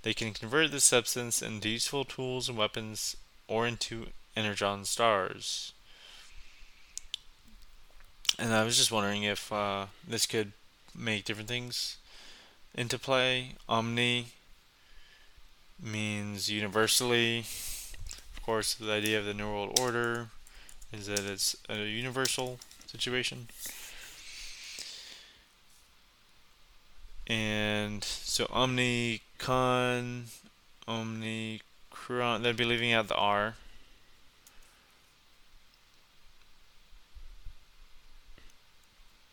They can convert this substance into useful tools and weapons or into energon stars. And I was just wondering if uh, this could make different things into play. Omni means universally. Of course, the idea of the New World Order is that it's a universal situation. And so Omnicon, Omnicron, they'd be leaving out the R.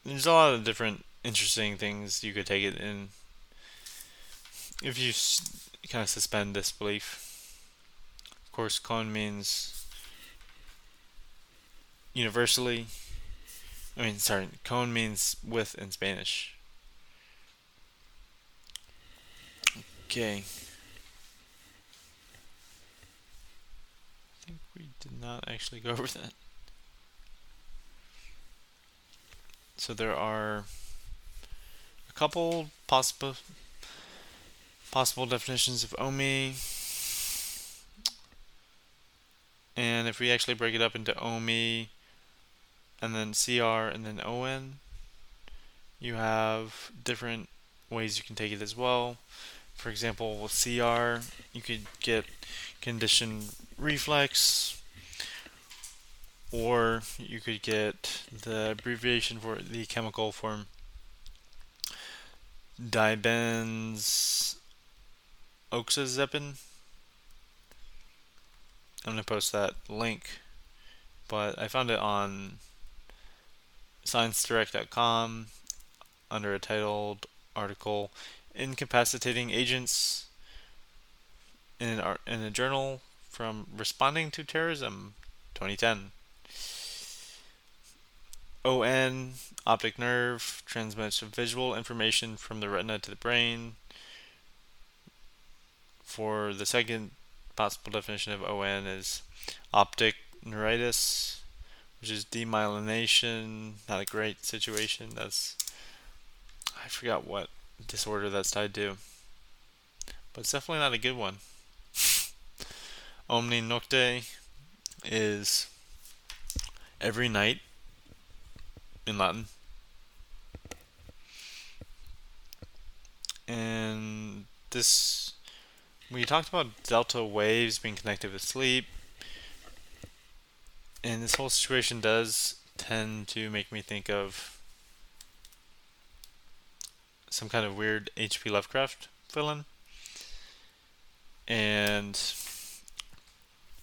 There's a lot of different interesting things you could take it in if you kind of suspend disbelief. Of course, con means universally. I mean, sorry, con means with in Spanish. Okay. I think we did not actually go over (laughs) that. So there are a couple possible possible definitions of OMI. And if we actually break it up into OMI and then CR and then ON, you have different ways you can take it as well. For example, with CR, you could get condition reflex, or you could get the abbreviation for the chemical form dibenz oxazepin. I'm to post that link, but I found it on ScienceDirect.com under a titled article Incapacitating Agents in, an, in a journal from Responding to Terrorism 2010. ON, optic nerve, transmits visual information from the retina to the brain for the second possible definition of ON is optic neuritis, which is demyelination. Not a great situation. That's I forgot what disorder that's tied to, but it's definitely not a good one. (laughs) Omni nocte is every night in Latin. And this we talked about delta waves being connected with sleep, and this whole situation does tend to make me think of some kind of weird H.P. Lovecraft villain. And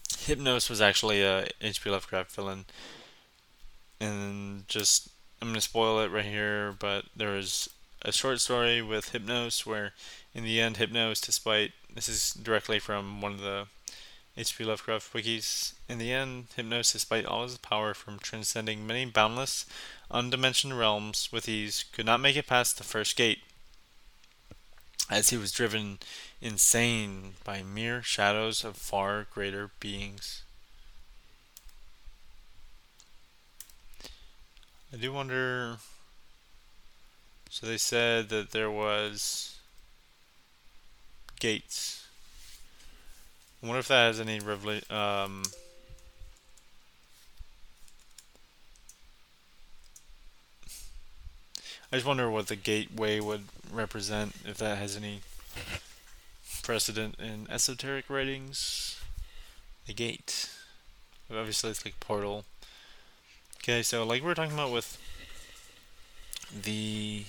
Hypnos was actually a H.P. Lovecraft villain. And just, I'm going to spoil it right here, but there was a short story with Hypnos where, in the end, Hypnos, despite this is directly from one of the H.P. Lovecraft wikis. In the end, Hypnos, despite all his power from transcending many boundless, undimensioned realms with ease, could not make it past the first gate, as he was driven insane by mere shadows of far greater beings. I do wonder. So they said that there was gates. I wonder if that has any revela- um, I just wonder what the gateway would represent, if that has any precedent in esoteric writings. The gate. Obviously, it's like portal. Okay, so like we were talking about with the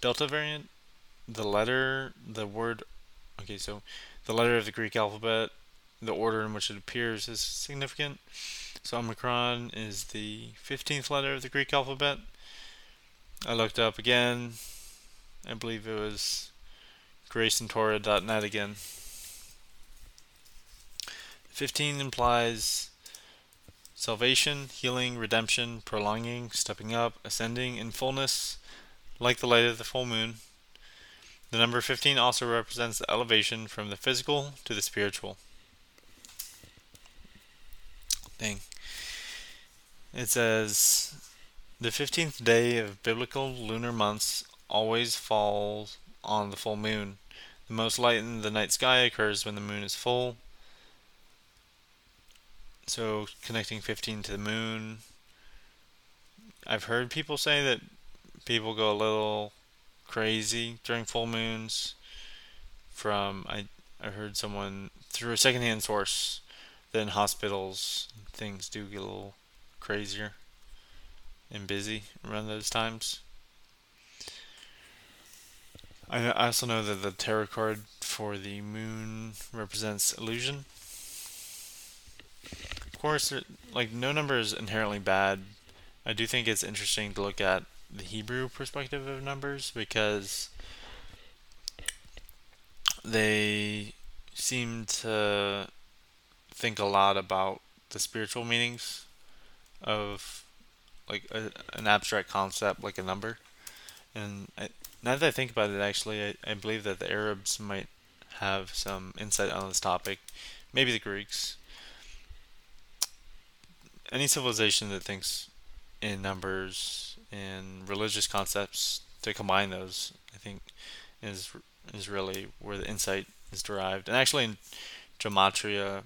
Delta variant, the letter, the word, okay, so the letter of the Greek alphabet, the order in which it appears is significant. So Omicron is the 15th letter of the Greek alphabet. I looked up again. I believe it was graceandtorah.net again. 15 implies salvation, healing, redemption, prolonging, stepping up, ascending in fullness, like the light of the full moon. The number 15 also represents the elevation from the physical to the spiritual. Thing. It says the 15th day of biblical lunar months always falls on the full moon. The most light in the night sky occurs when the moon is full. So connecting 15 to the moon. I've heard people say that people go a little crazy during full moons. From I I heard someone through a secondhand source that in hospitals things do get a little crazier and busy around those times. I also know that the tarot card for the moon represents illusion. Of course, like no number is inherently bad. I do think it's interesting to look at the Hebrew perspective of numbers because they seem to think a lot about the spiritual meanings of like a, an abstract concept like a number. And I, now that I think about it, actually, I, I believe that the Arabs might have some insight on this topic. Maybe the Greeks. Any civilization that thinks in numbers and religious concepts to combine those, I think, is is really where the insight is derived. And actually, in gematria,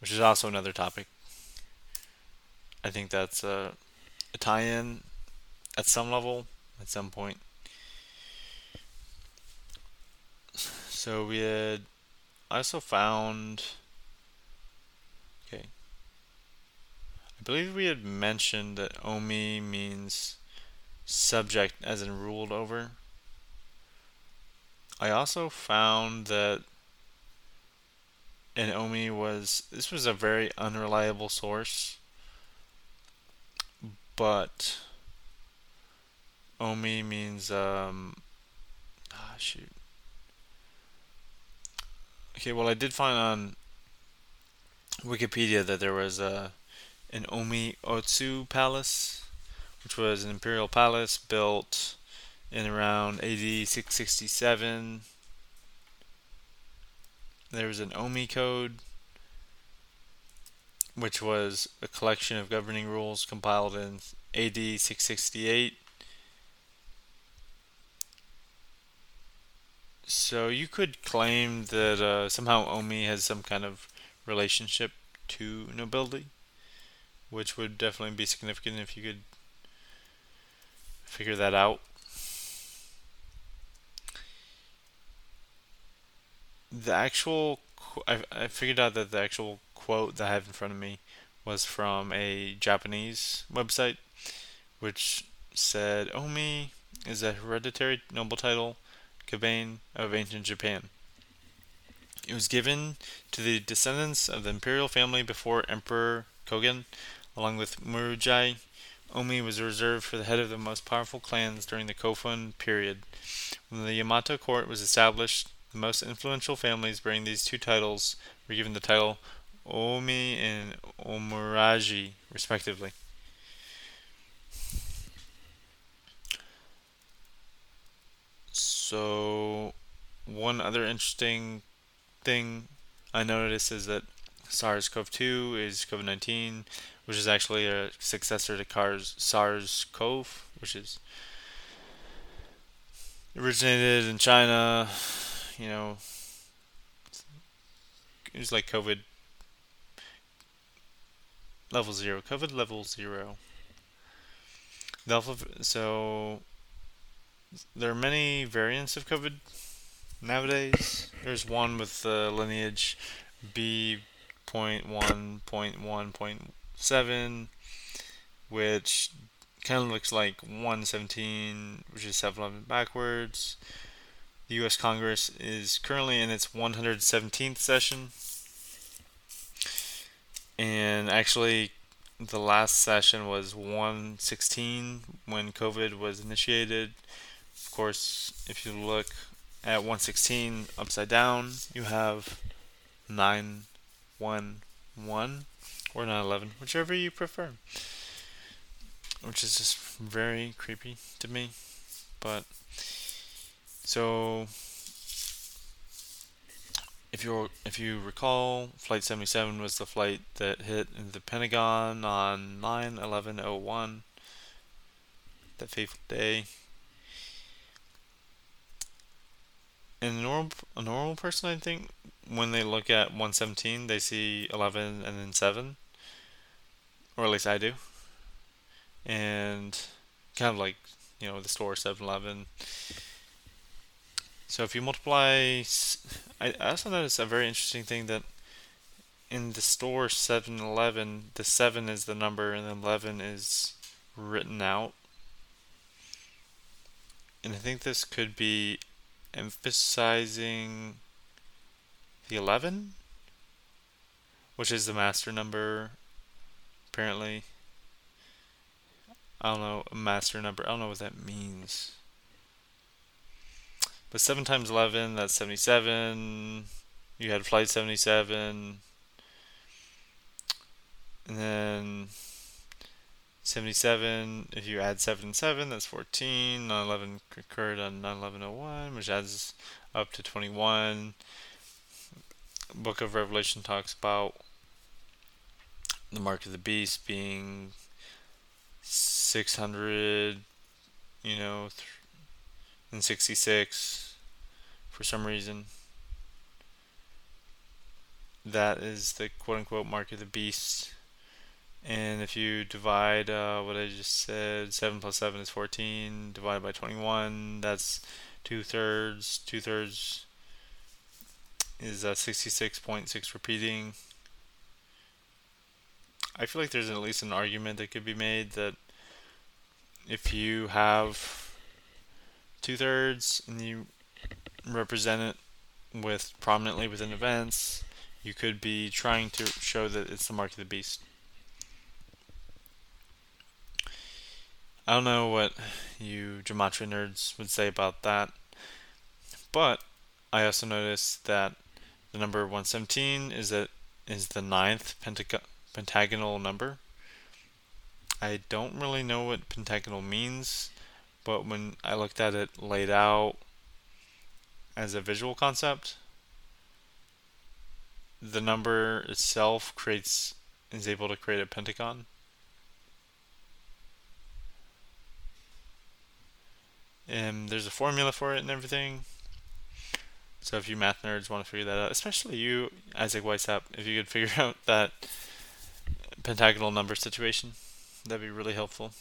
which is also another topic, I think that's a, a tie-in at some level, at some point. So we had I also found okay. I believe we had mentioned that Omi means subject as in ruled over. I also found that and Omi was this was a very unreliable source but Omi means um ah shoot Okay, well, I did find on Wikipedia that there was a an Omi Otsu Palace, which was an imperial palace built in around AD 667. There was an Omi Code, which was a collection of governing rules compiled in AD 668. So you could claim that uh, somehow Omi has some kind of relationship to nobility, which would definitely be significant if you could figure that out. The actual, I, I figured out that the actual quote that I have in front of me was from a Japanese website, which said Omi is a hereditary noble title kabane of ancient Japan. It was given to the descendants of the imperial family before Emperor Kogen, along with Muraji. Omi was reserved for the head of the most powerful clans during the Kofun period. When the Yamato court was established, the most influential families bearing these two titles were given the title Omi and Omuraji, respectively. So, one other interesting thing I noticed is that SARS-CoV-2 is COVID-19, which is actually a successor to SARS-CoV, which is originated in China. You know, it was like COVID level zero. COVID level zero. The alpha, so there are many variants of COVID nowadays. There's one with the lineage B.1.1.7, which kind of looks like 117, which is 711 backwards. The U.S. Congress is currently in its 117th session. And actually, the last session was 116 when COVID was initiated Of course, if you look at 116 upside down, you have 911, or 9/11, whichever you prefer. Which is just very creepy to me. But so if you if you recall, Flight 77 was the flight that hit the Pentagon on 9/11/01, that fateful day. And a normal a normal person, I think, when they look at 117, they see 11 and then 7, or at least I do. And kind of like you know the store 7-Eleven so if you multiply, I also noticed a very interesting thing that in the store 7-Eleven, the 7 is the number and the 11 is written out. And I think this could be emphasizing the 11, which is the master number, apparently. I don't know, a master number. I don't know what that means. But 7 times 11, that's 77. You had flight 77. And then 77, if you add 7 and 7, that's 14. 9 11 occurred on 9 11 01, which adds up to 21. Book of Revelation talks about the mark of the beast being 600, you know, and 66 for some reason. That is the quote unquote mark of the beast. And if you divide uh, what I just said, 7 plus 7 is 14, divided by 21, that's two thirds. Two thirds is uh, 66.6 repeating. I feel like there's at least an argument that could be made that if you have two thirds and you represent it with prominently within events, you could be trying to show that it's the mark of the beast. I don't know what you gematria nerds would say about that, but I also noticed that the number 117 is that is the ninth pentag- pentagonal number. I don't really know what pentagonal means but when I looked at it laid out as a visual concept, the number itself creates is able to create a pentagon. And there's a formula for it and everything. So if you math nerds want to figure that out, especially you, Isaac Weishaupt, if you could figure (laughs) out that pentagonal number situation, that'd be really helpful.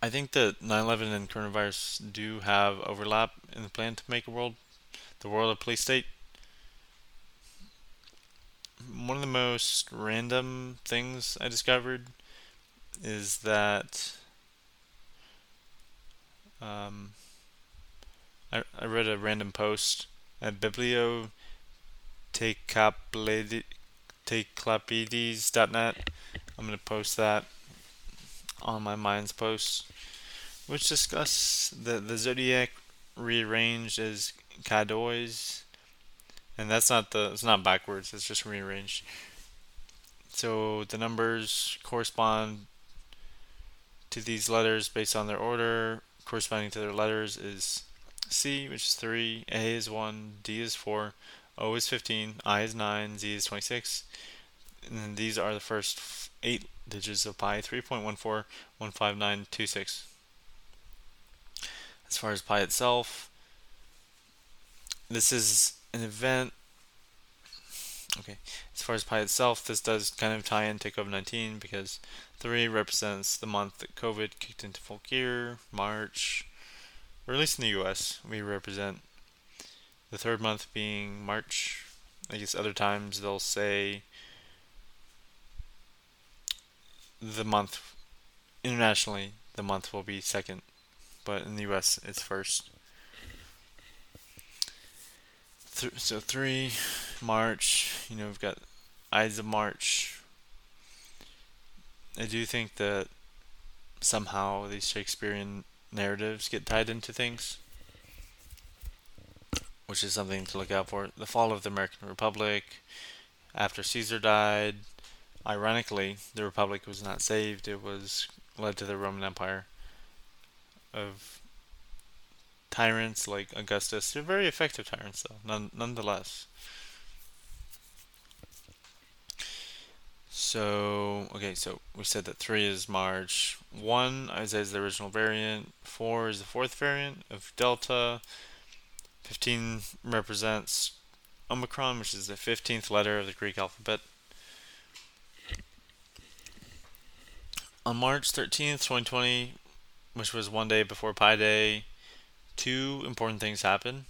I think that 9/11 and coronavirus do have overlap in the plan to make a world, the world a police state. One of the most random things I discovered is that um, I, I read a random post at bibliotecapleyades.net. I'm going to post that on my mind's post, which discuss the, the zodiac rearranged as Cadois, and that's not the it's not backwards. It's just rearranged. So the numbers correspond to these letters based on their order. Corresponding to their letters is C, which is 3, A is 1, D is 4, O is 15, I is 9, Z is 26. And these are the first eight digits of pi, 3.1415926. As far as pi itself, this is an event. Okay, as far as pi itself, this does kind of tie into COVID 19 because 3 represents the month that COVID kicked into full gear, March, or at least in the US, we represent the third month being March. I guess other times they'll say the month internationally the month will be second, but in the U.S. it's first. So three March, you know, we've got Ides of March. I do think that somehow these Shakespearean narratives get tied into things. Which is something to look out for. The fall of the American Republic. After Caesar died, ironically, the Republic was not saved. It was led to the Roman Empire of tyrants like Augustus. They're very effective tyrants, though, none, nonetheless. So, okay, so we said that 3 is March. 1, Isaiah is the original variant. 4 is the fourth variant of Delta. 15 represents Omicron, which is the 15th letter of the Greek alphabet. On March 13th, 2020, which was one day before Pi Day, two important things happened.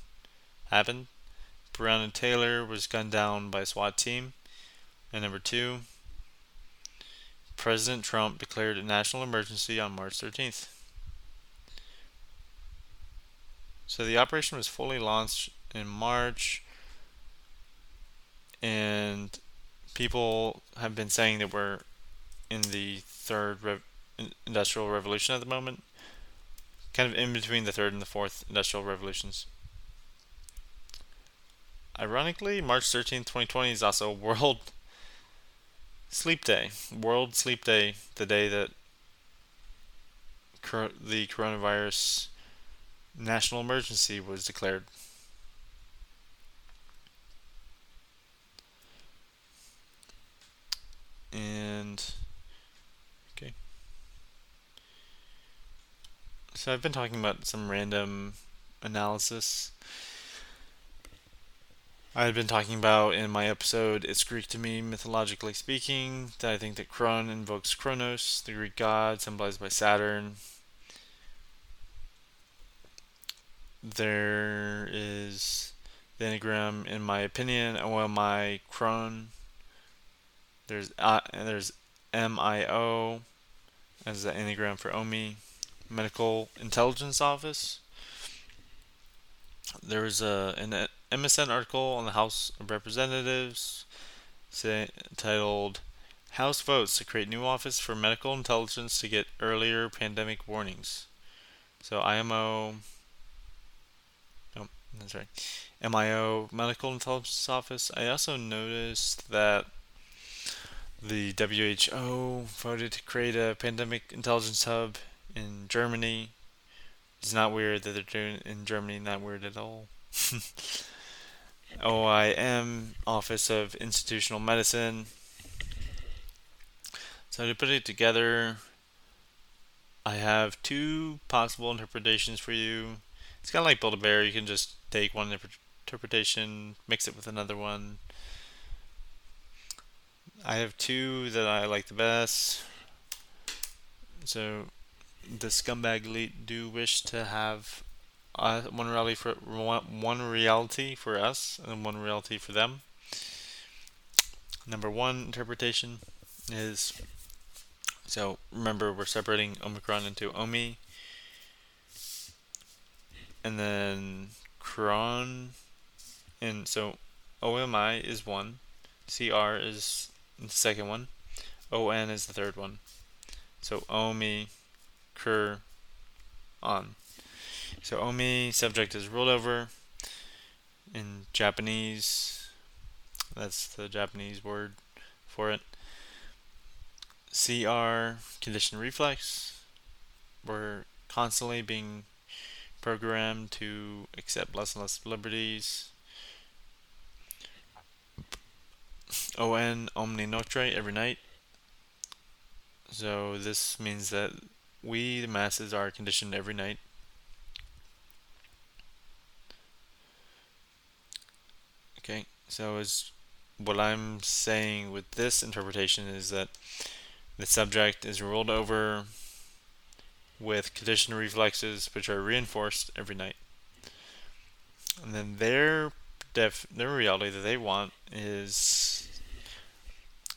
Happened. Breonna Taylor was gunned down by a SWAT team. And number two, President Trump declared a national emergency on March 13th. So the operation was fully launched in March, and people have been saying that we're in the third rev- industrial revolution at the moment, kind of in between the third and the fourth industrial revolutions. Ironically, March 13th, 2020 is also (laughs) World Sleep Day, World Sleep Day, the day that the coronavirus national emergency was declared. And okay. So I've been talking about some random analysis I had been talking about in my episode It's Greek to Me, mythologically speaking, that I think that Kron invokes Kronos, the Greek god symbolized by Saturn. There is the anagram, in my opinion, OMI Kron. There's uh, there's MIO as the anagram for OMI, Medical Intelligence Office. There was a an MSN article on the House of Representatives say, titled House Votes to Create New Office for Medical Intelligence to Get Earlier Pandemic Warnings. So IMO, that's right, MIO, Medical Intelligence Office. I also noticed that the WHO voted to create a pandemic intelligence hub in Germany. It's not weird that they're doing it in Germany, not weird at all. (laughs) OIM, Office of Institutional Medicine. So to put it together, I have two possible interpretations for you. It's kind of like Build a Bear. You can just take one interpretation, mix it with another one. I have two that I like the best. So the scumbag elite do wish to have uh, one reality for one, one reality for us and one reality for them. Number one interpretation is so remember we're separating Omicron into Omi and then Cron and so OMI is one, CR is the second one, ON is the third one. So Omi, Kur, on. So omi subject is rolled over in Japanese. That's the Japanese word for it. CR condition reflex. We're constantly being programmed to accept less and less liberties. ON omni nocte every night. So this means that we, the masses, are conditioned every night Okay, so is what I'm saying with this interpretation is that the subject is ruled over with conditioned reflexes which are reinforced every night. And then their def their reality that they want is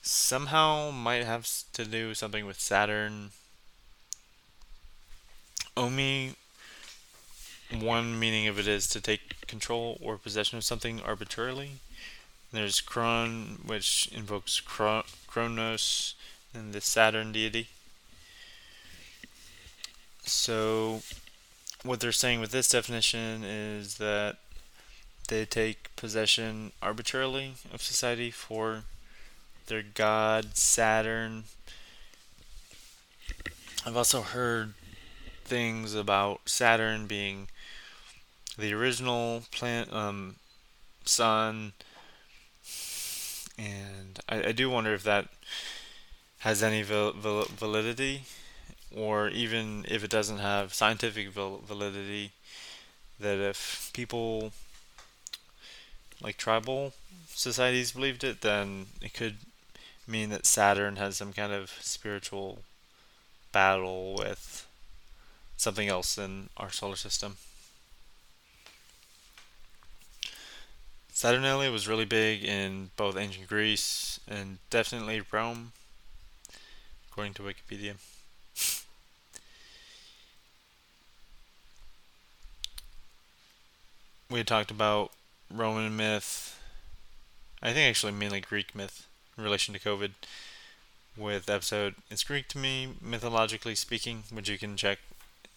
somehow might have to do something with Saturn. Omi one meaning of it is to take control or possession of something arbitrarily. There's Kron, which invokes Kronos and the Saturn deity. So, what they're saying with this definition is that they take possession arbitrarily of society for their god Saturn. I've also heard things about Saturn being the original planet, um, sun, and I, I do wonder if that has any val- val- validity, or even if it doesn't have scientific validity, that if people like tribal societies believed it, then it could mean that Saturn has some kind of spiritual battle with something else in our solar system. Saturnalia was really big in both ancient Greece and definitely Rome, according to Wikipedia. We had talked about Roman myth, I think actually mainly Greek myth in relation to COVID with episode It's Greek to Me, mythologically speaking, which you can check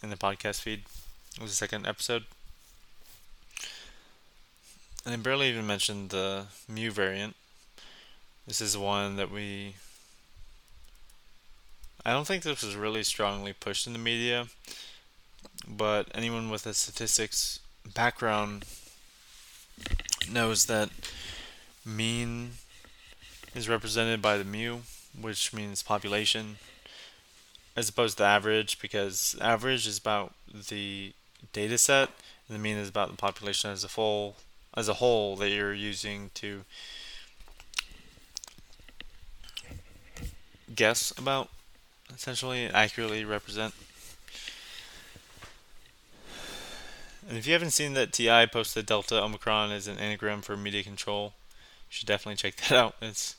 in the podcast feed. It was the second episode. And I barely even mentioned the Mu variant. This is one that we. I don't think this was really strongly pushed in the media, but anyone with a statistics background knows that mean is represented by the mu, which means population, as opposed to average, because average is about the data set, and the mean is about the population as a whole, as a whole that you're using to guess about, essentially, accurately represent. And if you haven't seen that TI posted Delta Omicron as an anagram for media control, you should definitely check that out. It's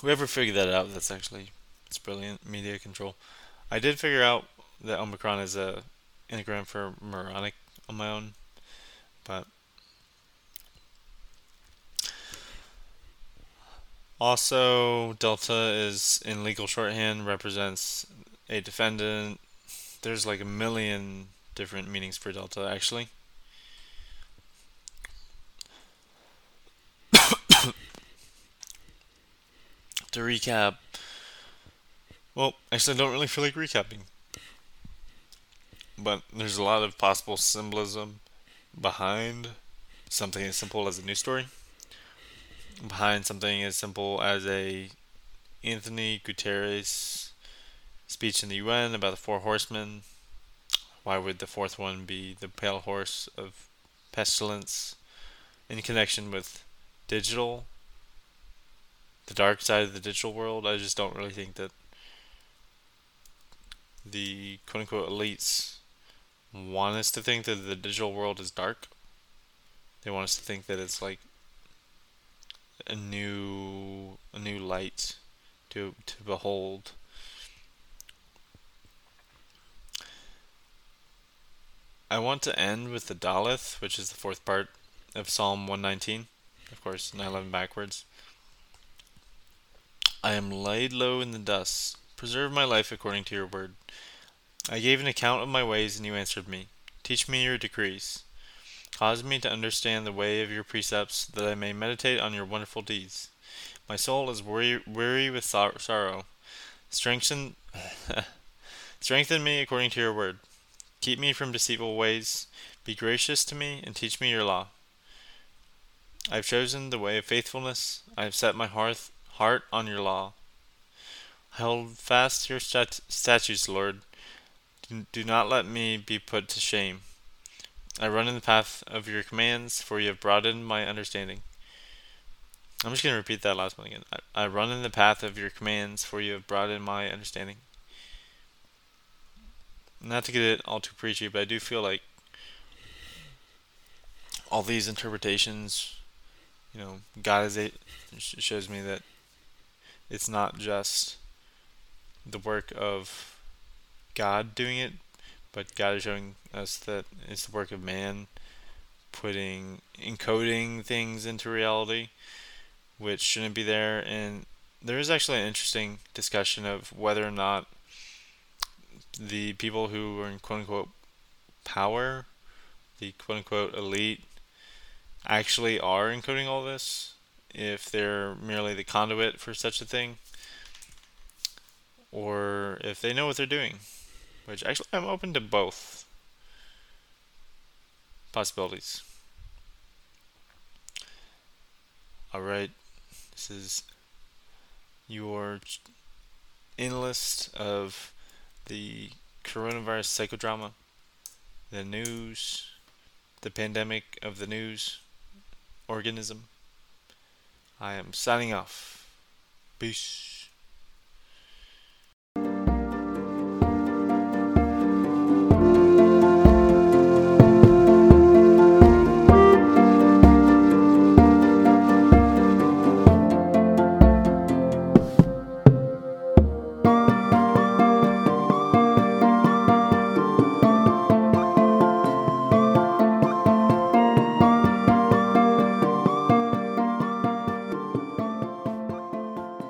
whoever figured that out. That's actually it's brilliant media control. I did figure out that Omicron is a anagram for moronic on my own, but also Delta is in legal shorthand represents a defendant. There's like a million different meanings for Delta actually. (coughs) to recap, well, actually, I don't really feel like recapping. But there's a lot of possible symbolism behind something as simple as a news story, behind something as simple as a Anthony Guterres speech in the UN about the four horsemen. Why would the fourth one be the pale horse of pestilence in connection with digital the dark side of the digital world. I just don't really think that the quote unquote elites want us to think that the digital world is dark. They want us to think that it's like a new a new light to to behold. I want to end with the Daleth, which is the fourth part of Psalm 119. Of course, 911 backwards. I am laid low in the dust. Preserve my life according to your word. I gave an account of my ways, and you answered me. Teach me your decrees. Cause me to understand the way of your precepts, that I may meditate on your wonderful deeds. My soul is weary, weary with sor- sorrow. Strengthen, (laughs) strengthen me according to your word. Keep me from deceitful ways. Be gracious to me, and teach me your law. I have chosen the way of faithfulness. I have set my heart heart on your law. I hold fast your stat- statutes, Lord. Do not let me be put to shame. I run in the path of your commands, for you have broadened my understanding. I'm just going to repeat that last one again. I, I run in the path of your commands, for you have broadened my understanding. Not to get it all too preachy, but I do feel like all these interpretations, you know, God is it shows me that it's not just the work of God doing it, but God is showing us that it's the work of man putting encoding things into reality which shouldn't be there. And there is actually an interesting discussion of whether or not the people who are in quote unquote power the quote unquote elite actually are encoding all this, if they're merely the conduit for such a thing, or if they know what they're doing. Which actually, I'm open to both possibilities. Alright, this is your list of the coronavirus psychodrama, the news, the pandemic of the news organism. I am signing off. Peace.